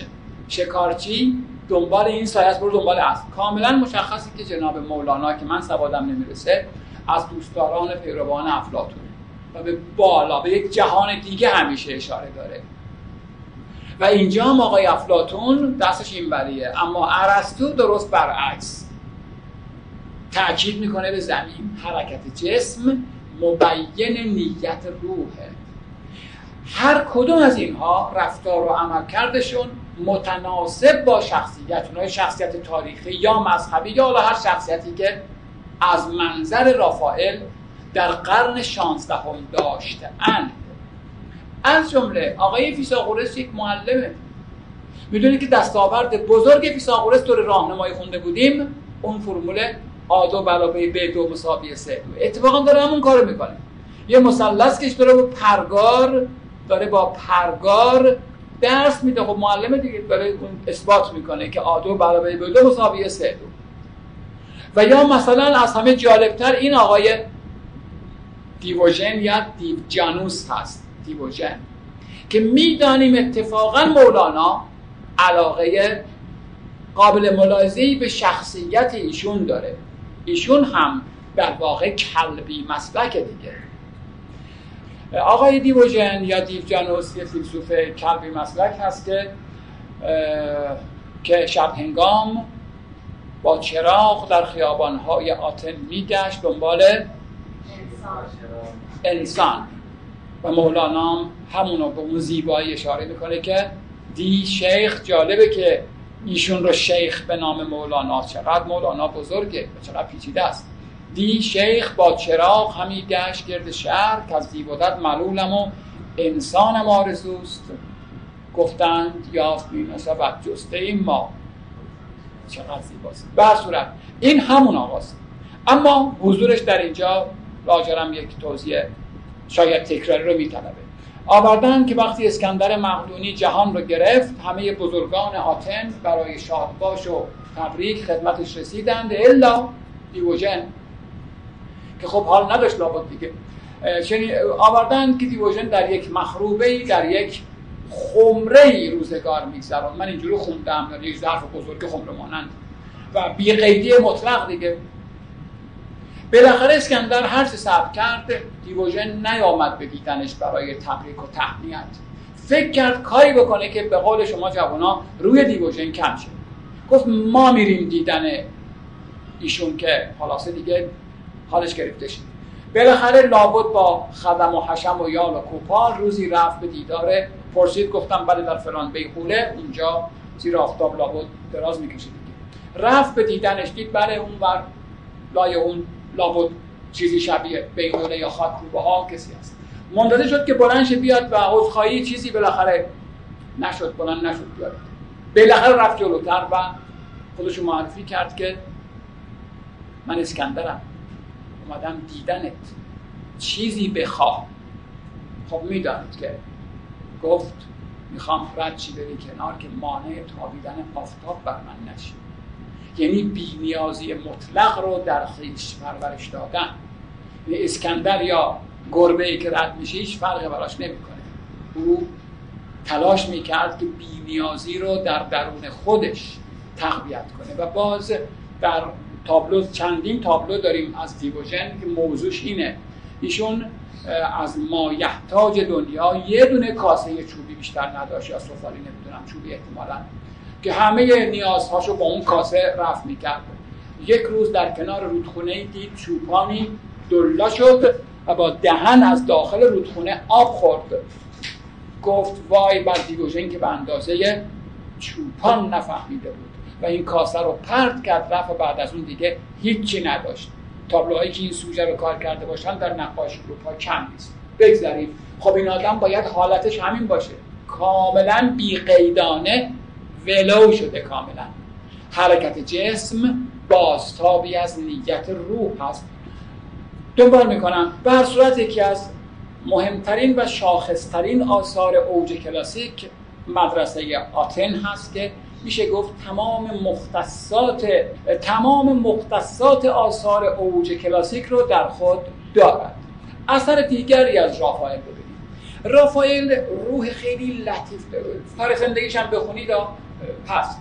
شکارچی دنبال این سایه است برو دنبال است کاملا مشخصی که جناب مولانا که من سوادم نمی‌رسه از دوستداران پیروان افلاطون و به بالا به یک جهان دیگه همیشه اشاره داره. و اینجا هم آقای افلاتون دستش این بریه اما ارسطو درست برعکس. تاکید می‌کنه به زمین. حرکت جسم مبین نیت روحه. هر کدوم از اینها رفتار و عمل کردشون متناسب با شخصیت. اونهای شخصیت تاریخی یا مذهبی یا هر شخصیتی که از منظر رافائل در قرن شانزدهم داشته اند از جمله آقای فیساغورس یک معلمه. می‌دونید که دستاورد بزرگ فیساغورس دوره راهنمایی خونده بودیم. اون فرمول آ دو برابر ب دو مساوی سه. دو اتفاقا داره همون کارو می‌کنه. یه مثلث کش داره پرگار داره با پرگار درس میده. خب معلم دیگه داره اون اثبات می‌کنه که آ دو برابر ب دو مساوی سه. دو و یا مثلا از همه جالبتر این آقای دیوژن یا دیوجانوس هست. دیوژن. که می‌دانیم اتفاقا مولانا علاقه قابل ملاحظه‌ای به شخصیت ایشون داره. ایشون هم در واقع کلبی مسلک دیگه. آقای دیوژن یا دیوجانوس یه فیلسوف کلبی مسلک هست که که شب هنگام با چراغ در خیابانهای آتن میگشت دنبال انسان. و مولانا همونو به اون زیبایی اشاره می‌کنه که دی شیخ جالبه که ایشون رو شیخ به نام مولانا چقدر مولانا بزرگه و چقدر پیچیده است. دی شیخ با چراغ همی گشت گرد شهر که از دیودت ملولم و انسانم آرزوست. گفتند یافت می نصبت جسته این ما. چقدر زیباست. به صورت این همون آقاست. اما حضورش در اینجا لاجرم یک توضیح شاید تکراری رو میطلبه. آوردن که وقتی اسکندر مقدونی جهان رو گرفت همه بزرگان آتن برای شادباش و تبریک خدمتش رسیدند. الا دیوژن که خب حال نداشت لابد دیگه. آوردن که دیوژن در یک مخروبه در یک خمره ای روزگار میگذران من اینجوری خوندم در یک ظرف بزرگ خمره مانند. و بیقیدی مطلق دیگه. بالاخره اسکندر هر چه صبر کرد دیوژن نیامد به دیدنش برای تبریک و تهنیت فکر کرد کاری بکنه که به قول شما جوانا روی دیوژن کم شد گفت ما میریم دیدن ایشون که خلاصه دیگه حالش گرفته شد بالاخره لابد با خدم و حشم و یال و کوپال روزی رفت به دیداره پرسید گفتم بله در فلان بیخوله. اونجا زیر آفتاب لابد دراز می‌کشید. رفت به دیدنش دید بله اون بر لای اون لابد چیزی شبیه بیغوله یا خاکروبه ها کسی هست. منتظر شد که بلنش بیاد و عذرخواهی چیزی بالاخره نشد بلند نشد بیاد. بالاخره رفت جلوتر و خودشو معرفی کرد که من اسکندرم. اومدم دیدنت. چیزی بخواه. خب می‌دانید که گفت می‌خوام رد چی بری کنار که مانع تابیدن آفتاب بر من نشید یعنی بینیازی مطلق رو در خیش پرورش دادن. یعنی اسکندر یا گربه ای که رد میشه هیچ فرق براش نمی‌کنه. او تلاش می‌کرد که بینیازی رو در درون خودش تقویت کنه و باز در تابلو چندین تابلو داریم از دیوژن که موضوعش اینه. ایشون از مایحتاج دنیا یه دونه کاسه چوبی بیشتر نداشت یا سفالی نمی‌دونم چوبی احتمالا که همه نیازهاشو با اون کاسه رفت می‌کرد. یک روز در کنار رودخونه دید چوپانی دلا شد و با دهن از داخل رودخونه آب خورد. گفت وای بر دیوژن که به اندازه چوپان نفهمیده بود و این کاسه رو پرد کرد رفت و بعد از اون دیگه هیچی نداشت. تابلوهایی که این سوژه رو کار کرده باشن در نقاشی اروپا کم نیست. بگذاریم خب این آدم باید حالتش همین باشه. کاملا بیقیدانه ولو شده کاملا. حرکت جسم بازتابی از نیت روح هست. دنبال می‌کنم. به صورت یکی از مهمترین و شاخصترین آثار اوج کلاسیک مدرسه آتن هست که میشه گفت تمام مختصات تمام مختصات آثار اوج کلاسیک رو در خود دارد. اثر دیگری از رافائل ببینید. رافائل روح خیلی لطیف داره تاریخ زندگیش هم بخونید. پس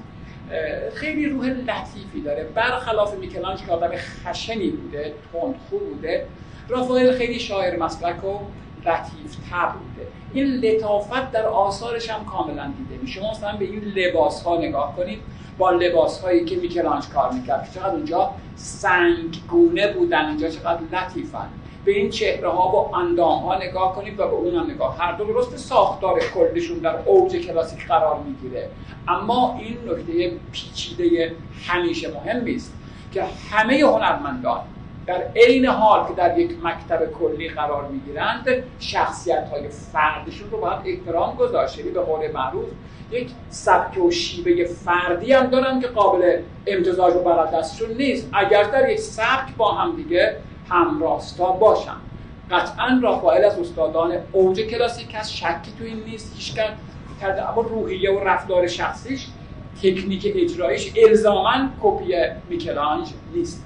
خیلی روح لطیفی داره. برخلاف میکلانج که آدم خشنی بوده تندخو بوده رافائل خیلی شاعر مسلک و لطیف تر بوده. این لطافت در آثارش هم کاملا دیده می شما مثلا به این لباس ها نگاه کنید با لباس هایی که میکلانج کار می‌کرد. چقدر اونجا سنگگونه بودن اینجا چقدر لطیفن. به این چهره ها و اندام ها نگاه کنید و به اون هم نگاه. هر دو درست ساختار کلشون در اوج کلاسیک قرار می‌گیره. اما این نکته پیچیده همیشه مهمی است که همه هنرمندان در عین حال که در یک مکتب کلی قرار می‌گیرند شخصیت های فردشون رو باید احترام گذاشت یعنی به قول معروف یک سبک و شیوه فردی هم دارن که قابل امتزاج و بلد دستشون نیست. اگر در یک سبک با هم دیگه همراستا باشن قطعا رافائل از استادان اوج کلاسیک هست شکی تو این نیست هیچ کرده اما روحیه و رفتار شخصیش تکنیک اجرایش الزاما کپی میکلانج نیست.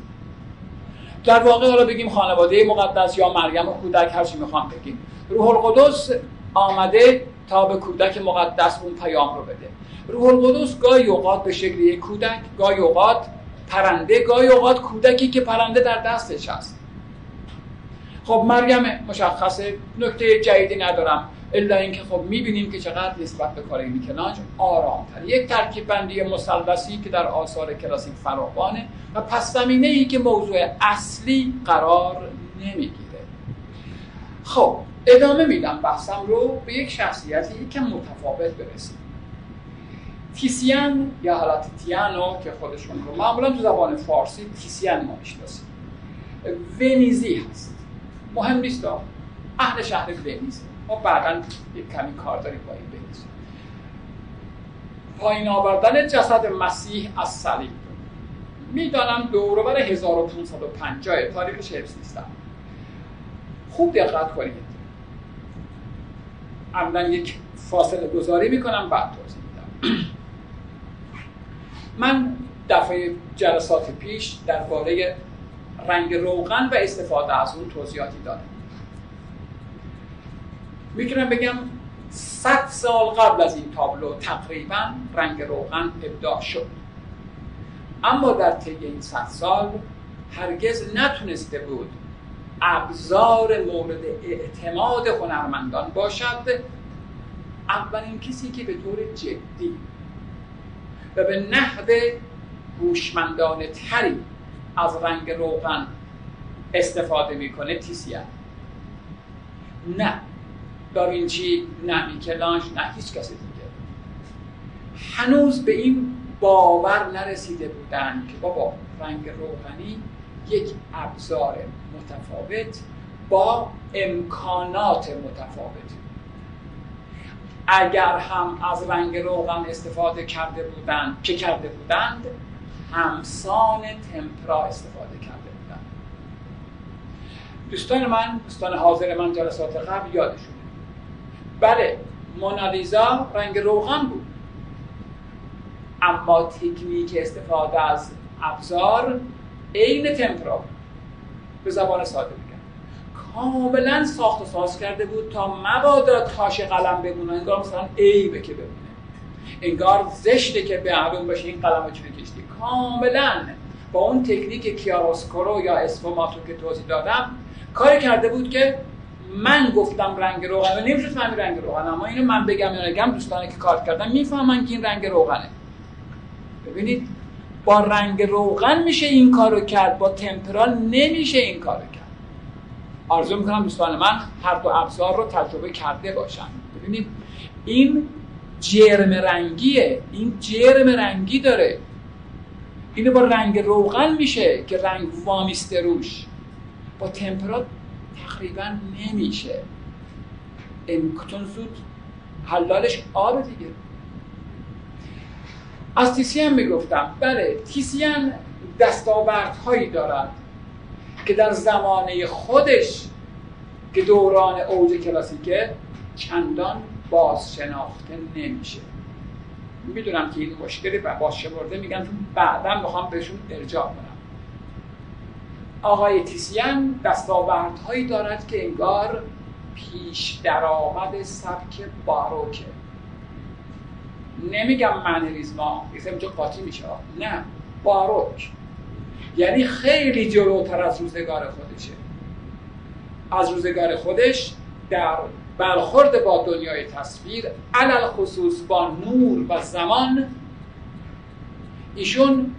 در واقع حالا بگیم خانواده مقدس یا مریم و کودک هر چی می‌خوام بگیم. روح القدس آمده تا به کودک مقدس اون پیام رو بده. روح القدس گاهی اوقات به شکل یک کودک گاهی اوقات پرنده گاهی اوقات کودکی که پرنده در دستش هست. خب مریم مشخصه نکته جدیدی ندارم الا اینکه خب می‌بینیم که چقدر نسبت به کار میکلانج آرامتر. یک ترکیب بندی مثلثی که در آثار کلاسیک فراوانه و پس زمینه ای که موضوع اصلی قرار نمی‌گیره. خب ادامه میدم بحثم رو به یک شخصیتی که متفاوت برسیم. تیسیان یا حالت تیانو که خودشون رو معمولا تو زبان فارسی تیسیان ما می‌شناسیم. ونیزی هست. مهم نیست اهل شهر ونیز ما بعدا یک کمی کار داریم با این ونیز پایین آوردن جسد مسیح از صلیب. می‌دانم دوروبر 1550 تاریخش حفظ نیستم. خوب دقت کنید. عملا یک فاصله گذاری می‌کنم بعد توضیح میدم. من دفعه جلسات پیش درباره رنگ روغن و استفاده از اون توضیحاتی دادم. می‌تونم بگم 100 سال قبل از این تابلو تقریبا رنگ روغن ابداع شد. اما در طی این 100 سال هرگز نتونسته بود ابزار مورد اعتماد هنرمندان باشد. اولین کسی که به طور جدی و به نحو هوشمندانه تری از رنگ روغن استفاده می‌کنه تیسیان نه. داوینچی نه میکلانج نه هیچ کسی دیگه. هنوز به این باور نرسیده بودن که بابا رنگ روغنی یک ابزار متفاوت با امکانات متفاوت. اگر هم از رنگ روغن استفاده کرده بودند که کرده بودند همسان تمپرا استفاده کرده بودند دوستان من دوستان حاضر من جلسات قبل یادشونه بله مونالیزا رنگ روغن بود. اما تکنیک استفاده از ابزار عین تمپرا به زبان ساده میگم. کاملا ساخت و ساز کرده بود تا مبادا تاش قلم بمونه. انگار مثلا عیبه که بمونه. انگار زشته که به معلوم باشه این قلم رو کشتی کاملا با اون تکنیک کیاروسکورو یا اسفوماتو که توضیح دادم کاری کرده بود که من گفتم رنگ روغن و نمی‌شد فهمی رنگ روغن اما اینو من بگم یا نگم دوستانی که کار کردن می‌فهمن که این رنگ روغنه. ببینید با رنگ روغن میشه این کارو کرد با تمپرال نمیشه این کارو کرد. آرزو می‌کنم دوستان من هر دو ابزار رو تجربه کرده باشن. ببینید این جرم رنگیه این جرم رنگی داره. اینو با رنگ روغن میشه که رنگ وامیسته روش. با تمپرات تقریبا نمیشه. چون زود حلالش آب دیگه. از تیسیان می‌گفتم بله تیسیان دستاوردهایی دارد که در زمانه خودش که دوران اوج کلاسیکه چندان باز شناخته نمیشه. می‌دونم که این مشکلی باز شمرده میگن بعدا می‌خوام بهشون ارجاع کنم. آقای تیسیان دستاوردهایی دارد که انگار پیش درآمد سبک باروکه. نمیگم منریزما یه اینجا قاطی میشه. نه باروک. یعنی خیلی جلوتر از روزگار خودشه. از روزگار خودش در برخورد با دنیای تصویر علل خصوص با نور و زمان ایشون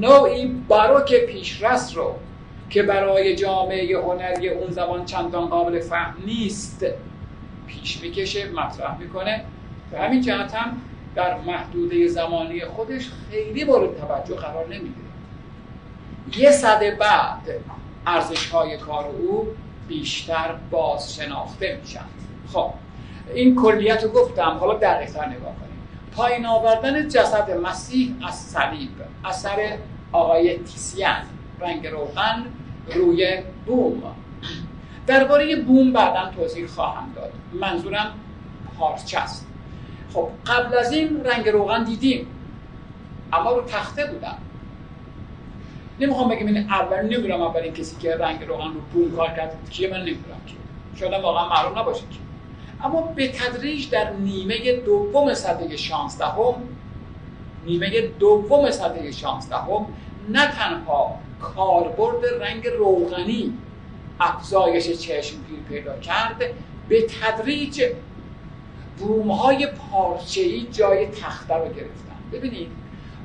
نوعی باروک پیشرست رو که برای جامعه هنری اون زمان چندان قابل فهم نیست پیش می‌کشه مطرح می‌کنه. به همین جهت هم در محدوده زمانی خودش خیلی مورد توجه قرار نمیده یه صده بعد ارزش های کار او بیشتر باز شناخته میشن. خب این کلیت رو گفتم حالا دقیقتر نگاه کنیم. پایین آوردن جسد مسیح از صلیب اثر آقای تیسیان رنگ روغن روی بوم. درباره بوم بعدا توضیح خواهم داد. منظورم پارچه است. خب قبل از این رنگ روغن دیدیم. اما رو تخته بودن نمی‌خوام بگم این اول نمی‌دونم اولین کسی که رنگ روغن رو بوم کار کرد کیه؟ من نمی‌دونم که شاید واقعا معلوم نباشه که اما به تدریج در نیمه دوم صده 16 هم نیمه دوم صده 16 هم نه تنها کاربرد رنگ روغنی افزایش چشمگیر پیدا کرد به تدریج بومهای پارچه‌ای جای تخته رو گرفتن. ببینید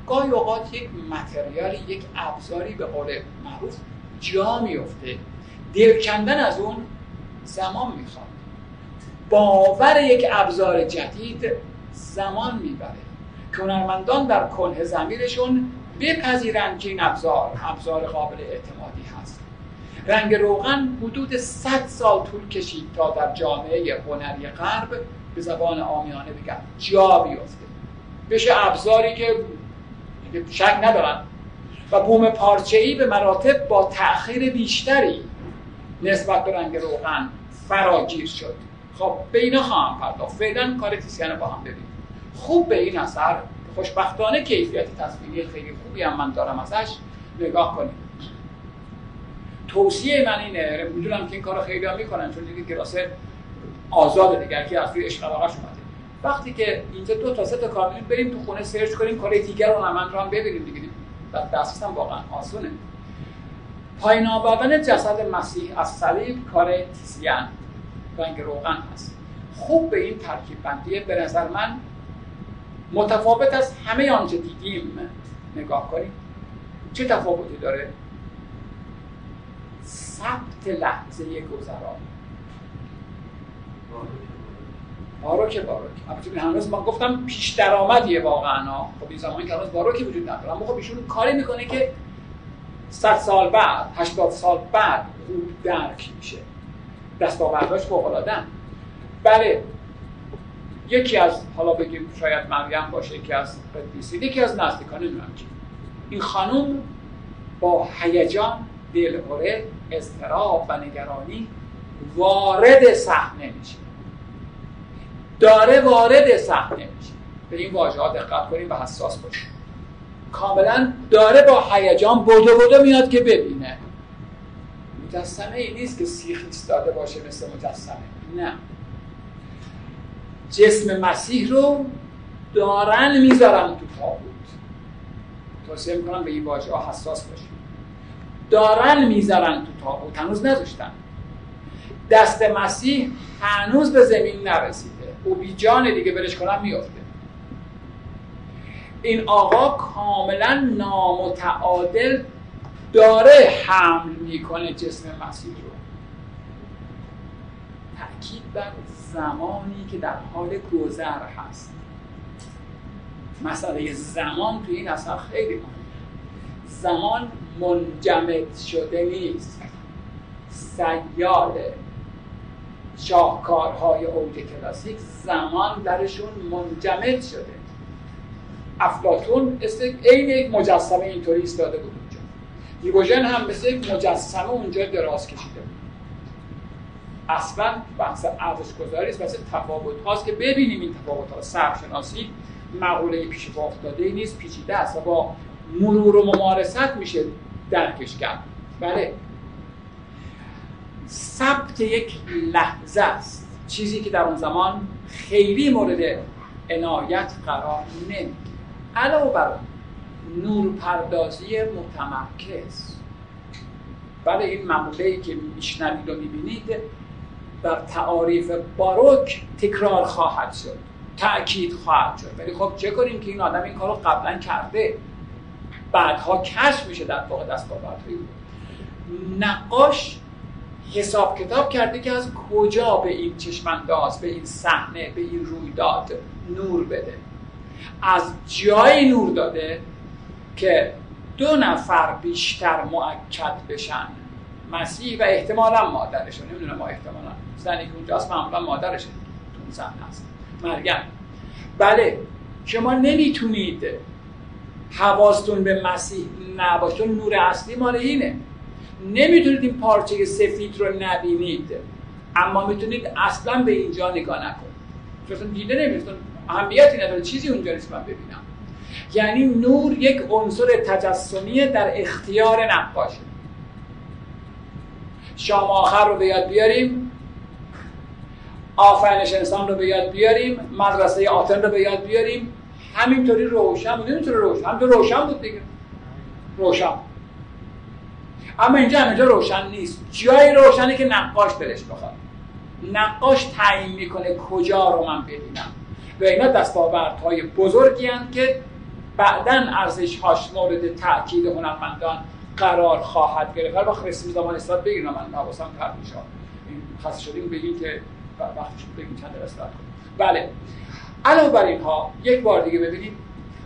گاهی اوقات یک متریالی یک ابزاری به قول معروف جا میفته دل کندن از اون زمان می‌خواد. باور یک ابزار جدید زمان می‌بره. که هنرمندان در کنه زمیرشون بپذیرند که این ابزار ابزار قابل اعتمادی هست. رنگ روغن حدود 100 سال طول کشید تا در جامعه هنری غرب به زبان آمیانه بگم جا بیفته. بشه ابزاری که شک ندارن. و بوم پارچه ای به مراتب با تأخیر بیشتری نسبت به رنگ روغن فراگیر شد. خب به اینا خواهم پرداخت. فعلا کار تیسیان با هم ببینیم. خوب به این اثر خوشبختانه کیفیت تصویری خیلی خوبی هم من دارم ازش نگاه کنیم توصیه من اینه می‌دونم که این کار خیلی هم می‌کنن چون دیگه کلاس آزاده دیگه که از روی عشق اومده. وقتی که اینجا دو تا سه تا کار بریم تو خونه سرچ کنیم کار دیگر رو من رو هم ببینیم دیگه. دسترس هم واقعا آسونه. پایین آوردن جسد مسیح از صلیب کار تیسیان. رنگ روغن هست. خوب به این ترکیب بندیه به نظر من متفاوت از همه آنچه دیدیم. نگاه کنیم چه تفاوتی داره؟ ثبت لحظه گذران باروک باروک. البته هنوز ما گفتم پیش درآمدیه واقعا. خب این زمانی که هنوز باروکی وجود نداره. اما خب ایشون کاری می‌کنه که 100 سال بعد 80 سال بعد خوب درک میشه. دستاورداش فوق العاده بله یکی از حالا بگیم شاید مریم باشه یکی از قدیسی یکی از نزدیکان نمی‌دونم این خانم با هیجان دلهوره اضطراب و نگرانی وارد صحنه میشه. داره وارد صحنه میشه. به این واژه‌ها دقت کنیم و حساس باشیم. کاملا داره با هیجان بدو بدو میاد که ببینه. مجسمه ای نیست که سیخ ایستاده باشه مثل مجسمه. نه. جسم مسیح رو دارن می‌ذارن تو تابوت. توصیه می‌کنم به این واژه ها حساس باشیم دارن می‌ذارن تو تابوت. هنوز نذاشتن. دست مسیح هنوز به زمین نرسیده. او بی جان دیگه برش کنم میافته. این آقا کاملا نامتعادل داره حمل می‌کنه جسم مسیح رو. تاکید بر زمانی که در حال گذر هست. مسئله زمان تو این اصلا خیلی مهمه. زمان منجمد شده نیست. سیاله شاهکارهای اوج کلاسیک زمان درشون منجمد شده. افلاتون عین یک مجسمه اینطوری ایستاده بود. دیگوژن هم مثل یک مجسمه اونجا دراز کشیده بود. اصلا بحث ارزش گذاری است بحث تفاوت هاست که ببینیم این تفاوت ها سرشناسی مقوله پیش پا افتاده نیست پیچیده است با مرور و ممارست میشه درکش کرد. بله. ثبت یک لحظه است. چیزی که در اون زمان خیلی مورد عنایت قرار نمی علاوه بر نور پردازی متمرکز. بله این مقوله ای که میشنوید و می‌بینید در تعاریف باروک تکرار خواهد شد تأکید خواهد شد. ولی خب چه کنیم که این آدم این کارو قبلا کرده؟ بعدها کشف میشه در واقع دستاوردهایی نقاش حساب کتاب کرده که از کجا به این چشمانداز به این صحنه به این رویداد نور بده؟ از جای نور داده که دو نفر بیشتر معکد بشن. مسیح و احتمالا مادرشون. نمی‌دونم ما احتمالا. زنی که اونجاست معمولا مادرشه تو اون صحنه هست. مریم. بله. شما نمی‌تونید حواستون به مسیح نباشه. نور اصلی مال اینه. نمی‌تونید این پارچه سفید رو نبینید. اما می‌تونید اصلا به اینجا نگاه نکنید. چون دیده نمیتون اهمیتی نداره. چیزی اونجا نیست من ببینم. یعنی نور یک عنصر تجسمی در اختیار نقاشه شام آخر رو به یاد بیاریم آفرینش انسان رو به یاد بیاریم مدرسه آتن رو به یاد بیاریم. همینطوری روشن بود نمی‌تونه روشن همینطور روشن بود دیگه. روشن. اما اینجا همینجا روشن نیست. جایی روشنه که نقاش دلش بخواد. نقاش تعیین می‌کنه کجا رو من ببینم. و اینا دستاوردهای بزرگی هستند که بعدا ارزش هاش مورد تاکید هنرمندان قرار خواهد گرفت. هر وقت رسیم زمان استاد بگیرم من حواسم پرت میشه این خاص شدیم بگیم که وقتی شد بگیم چند استاد بله. علاوه بر اینها یک بار دیگه ببینید.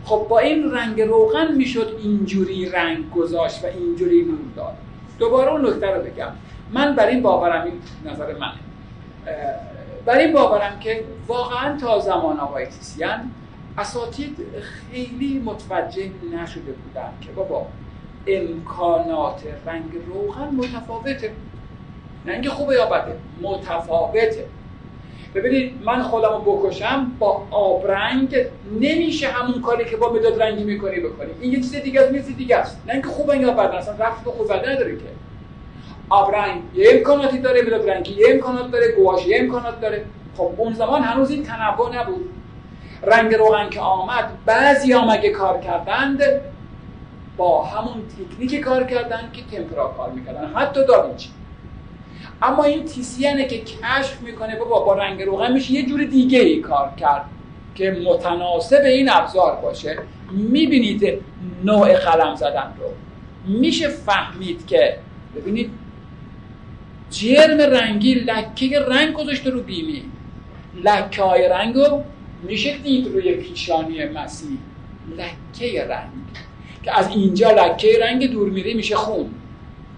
خب با این رنگ روغن می‌شد اینجوری رنگ گذاشت و اینجوری نور داد. دوباره اون نکته رو بگم. من بر این باورم این نظر من بر این باورم که واقعا تا زمان آقای تیسیان اساتید خیلی متوجه نشده بودن که بابا امکانات رنگ روغن متفاوته. نه اینکه خوبه یا بده؟ متفاوته. ببینید من خودم رو بکشم با آبرنگ نمیشه همون کاری که با مداد رنگی می‌کنی بکنی. این یه چیز دیگه است چیز دیگه است. نه اینکه خوبه یا بده اصلا رفت به خوب نداره که. آبرنگ یه امکاناتی داره مداد رنگی یه امکانات داره گواش یه امکانات داره. خب اون زمان هنوز این تنوع نبود. رنگ روغن که آمد بعضی هم اگه کار کردند با همون تکنیک کار کردن که تمپرا کار می‌کردن حتی داوینچی. اما این تیسیانه که کشف می‌کنه بابا با رنگ روغن میشه یه جور دیگه ای کار کرد که متناسب این ابزار باشه. می‌بینید نوع قلم زدن رو. میشه فهمید که ببینید جرم رنگی لکه رنگ گذاشته رو بیمی لکه های رنگ رو میشه دید روی پیشانی مسیح لکه رنگ. که از اینجا لکه رنگ دور میره میشه خون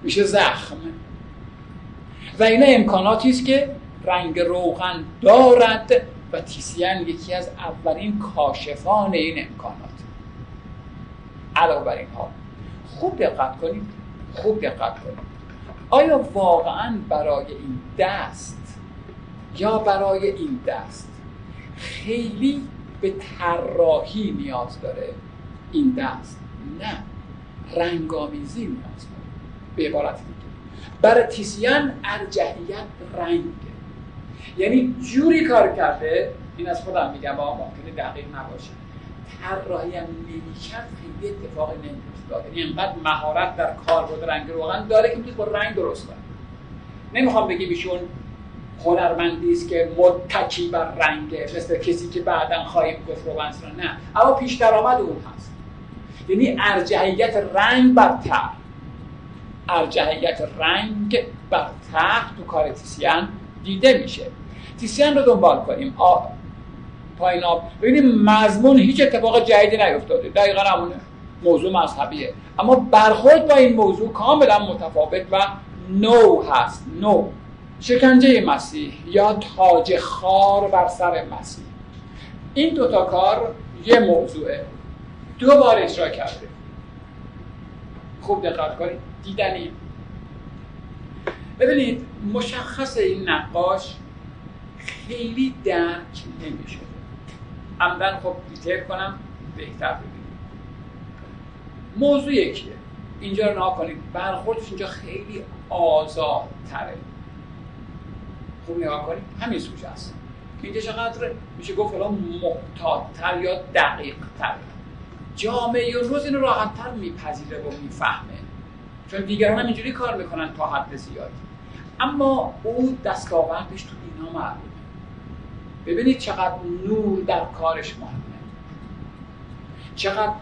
میشه زخم. و این امکاناتی است که رنگ روغن دارد و تیسیان یکی از اولین کاشفان این امکانات. علاوه بر اینها خوب دقت کنید خوب دقت کنید. آیا واقعا برای این دست یا برای این دست خیلی به طراحی نیاز داره. این دست نه رنگامیزی نیاز داره. به عبارت دیگه. برای تیسیان ارجحیت رنگ یعنی جوری کار کرده این از خودم میگم با ممکنه دقیق نباشه. طراحی هم نمی‌کرد خیلی اتفاقی نمیافتاد. یعنی اینقدر مهارت در کار بود رنگ روغن داره که می‌تونه با رنگ درست کنه. نمی‌خوام بگیم ایشون هنرمندی است که متکی بر رنگه مثل کسی که بعدا خواهیم گفت روغن نه. اما پیش درآمد اون هست. یعنی ارجحیت رنگ بر تر ارجحیت رنگ بر تخت تو کار تیسیان دیده میشه. تیسیان رو دنبال کنیم. آ... پایین آب. ببینیم مضمون هیچ اتفاق جدیدی نیفتاده. دقیقا همونه موضوع مذهبیه. اما برخورد با این موضوع کاملا متفاوت و نو هست. نو. شکنجه مسیح یا تاج خار بر سر مسیح. این دوتا کار یه موضوعه. دو بار اجرا کرده. خوب دقت کنید. دیدنی. ببینید مشخص این نقاش خیلی درک نمیشه عمدن خب دیتیل کنم بهتر ببینید موضوع یکیه. اینجا رو کنید. برخوردش اینجا خیلی آزادتره. خوب نگاه کنید همین سوژه است. اینجا چقدر میشه گفت الان محتاطتر یا دقیق تر جامعه روز اینو راحتتر میپذیره و می‌فهمه. چون دیگران هم اینجوری کار می‌کنن تا حد زیادی اما او دستاوردش تو اینا معلومه ببینید چقدر نور در کارش مهمه. چقدر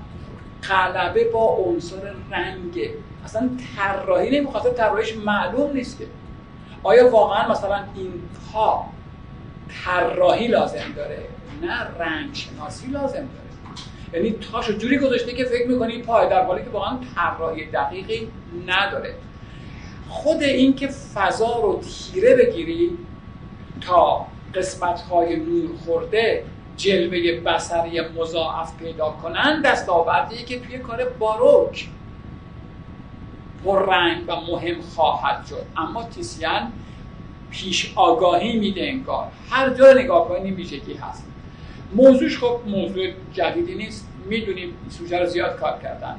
قلبه با عنصر رنگه. اصلا طراحی نمی‌خواد طراحیش معلوم نیست که. آیا واقعا مثلا این ها طراحی لازم داره؟ نه رنگ شناسی لازم داره. یعنی تاشو جوری گذاشته که فکر می‌کنی پای در حالی که واقعا طراحی دقیقی نداره. خود این که فضا رو تیره بگیری تا قسمت های نور خورده جلوه بسری مضاعف پیدا کنن دستاوردی که توی کار باروک رنگ و مهم خواهد شد. اما تیسیان پیش آگاهی میده انگار. هر جا نگاه کنی ویژگی هست. موضوعش خب موضوع جدیدی نیست. می‌دونیم سوژه رو زیاد کار کردن.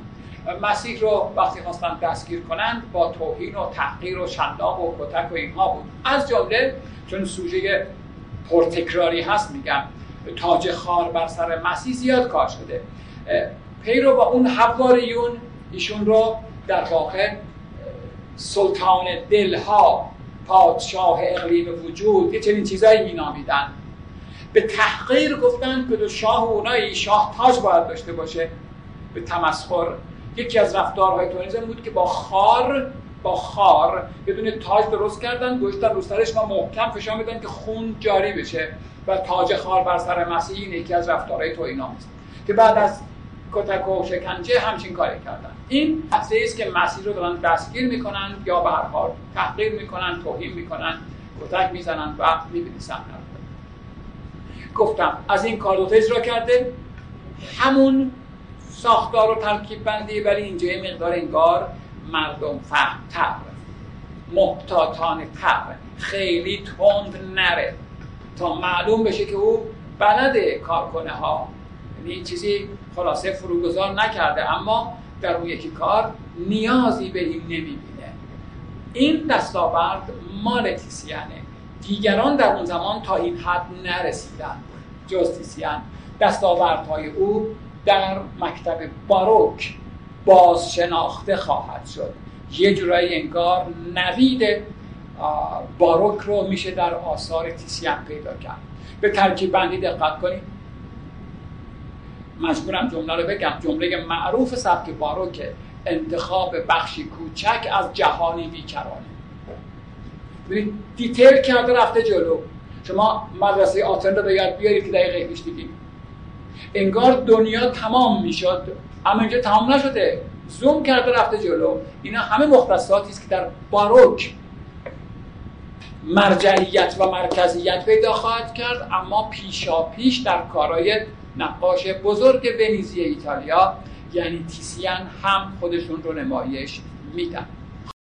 مسیح رو وقتی خواستن دستگیر کنند با توهین و تحقیر و شلاق و کتک و اینها بود. از جمله چون سوژه پرتکراری هست میگم تاج خار بر سر مسیح زیاد کار شده. پیرو با اون حواریون ایشون رو در واقع سلطان دلها پادشاه اقلیم وجود یه چنین چیزایی مینامیدن. به تحقیر گفتن که شاه اونایی شاه تاج باید داشته باشه. به تمسخر یکی از رفتارهای تونیزم بود که با خار با خار بدون تاج درست کردن گوشتن رو سرش ما محکم فشار میدن که خون جاری بشه و تاج خار بر سر مسیح یکی از رفتارهای تو است که بعد از کتک و شکنجه همچین کاری کردن. این لحظه است که مسیح رو دارن دستگیر می‌کنن یا به هر حال تحقیر می‌کنن توهین می‌کنن کتک می‌زنن و می‌بینی صحنه گفتم از این کار اجرا کرده همون ساختار و ترکیب بندی ولی اینجا یه مقدار انگار مردم فهم تر محتاطانه تر. خیلی تند نره. تا معلوم بشه که او بلده کار ها. یعنی چیزی خلاصه فروگذار نکرده. اما در اون یکی کار نیازی به این نمی‌بینه. این دستاورد مال تیسیانه. دیگران در اون زمان تا این حد نرسیدن جز تیسیان. دستاوردهای او در مکتب باروک باز شناخته خواهد شد. یه جورایی انگار نوید باروک رو میشه در آثار تیسیان پیدا کرد. به ترکیب بندی دقت کنید. مجبورم جمله رو بگم. جمله معروف سبک باروکه انتخاب بخشی کوچک از جهانی بیکرانه ببین دیتیل کرده رفته جلو. شما مدرسه آتن رو یاد بیارید که دقیقه پیش دیدیم. انگار دنیا تمام می‌شد. اما اینجا تمام نشده. زوم کرده رفته جلو. اینا همه مختصاتی است که در باروک مرجعیت و مرکزیت پیدا خواهد کرد اما پیشا پیش در کارهای نقاش بزرگ ونیزی ایتالیا یعنی تیسیان هم خودشون رو نمایش میدن.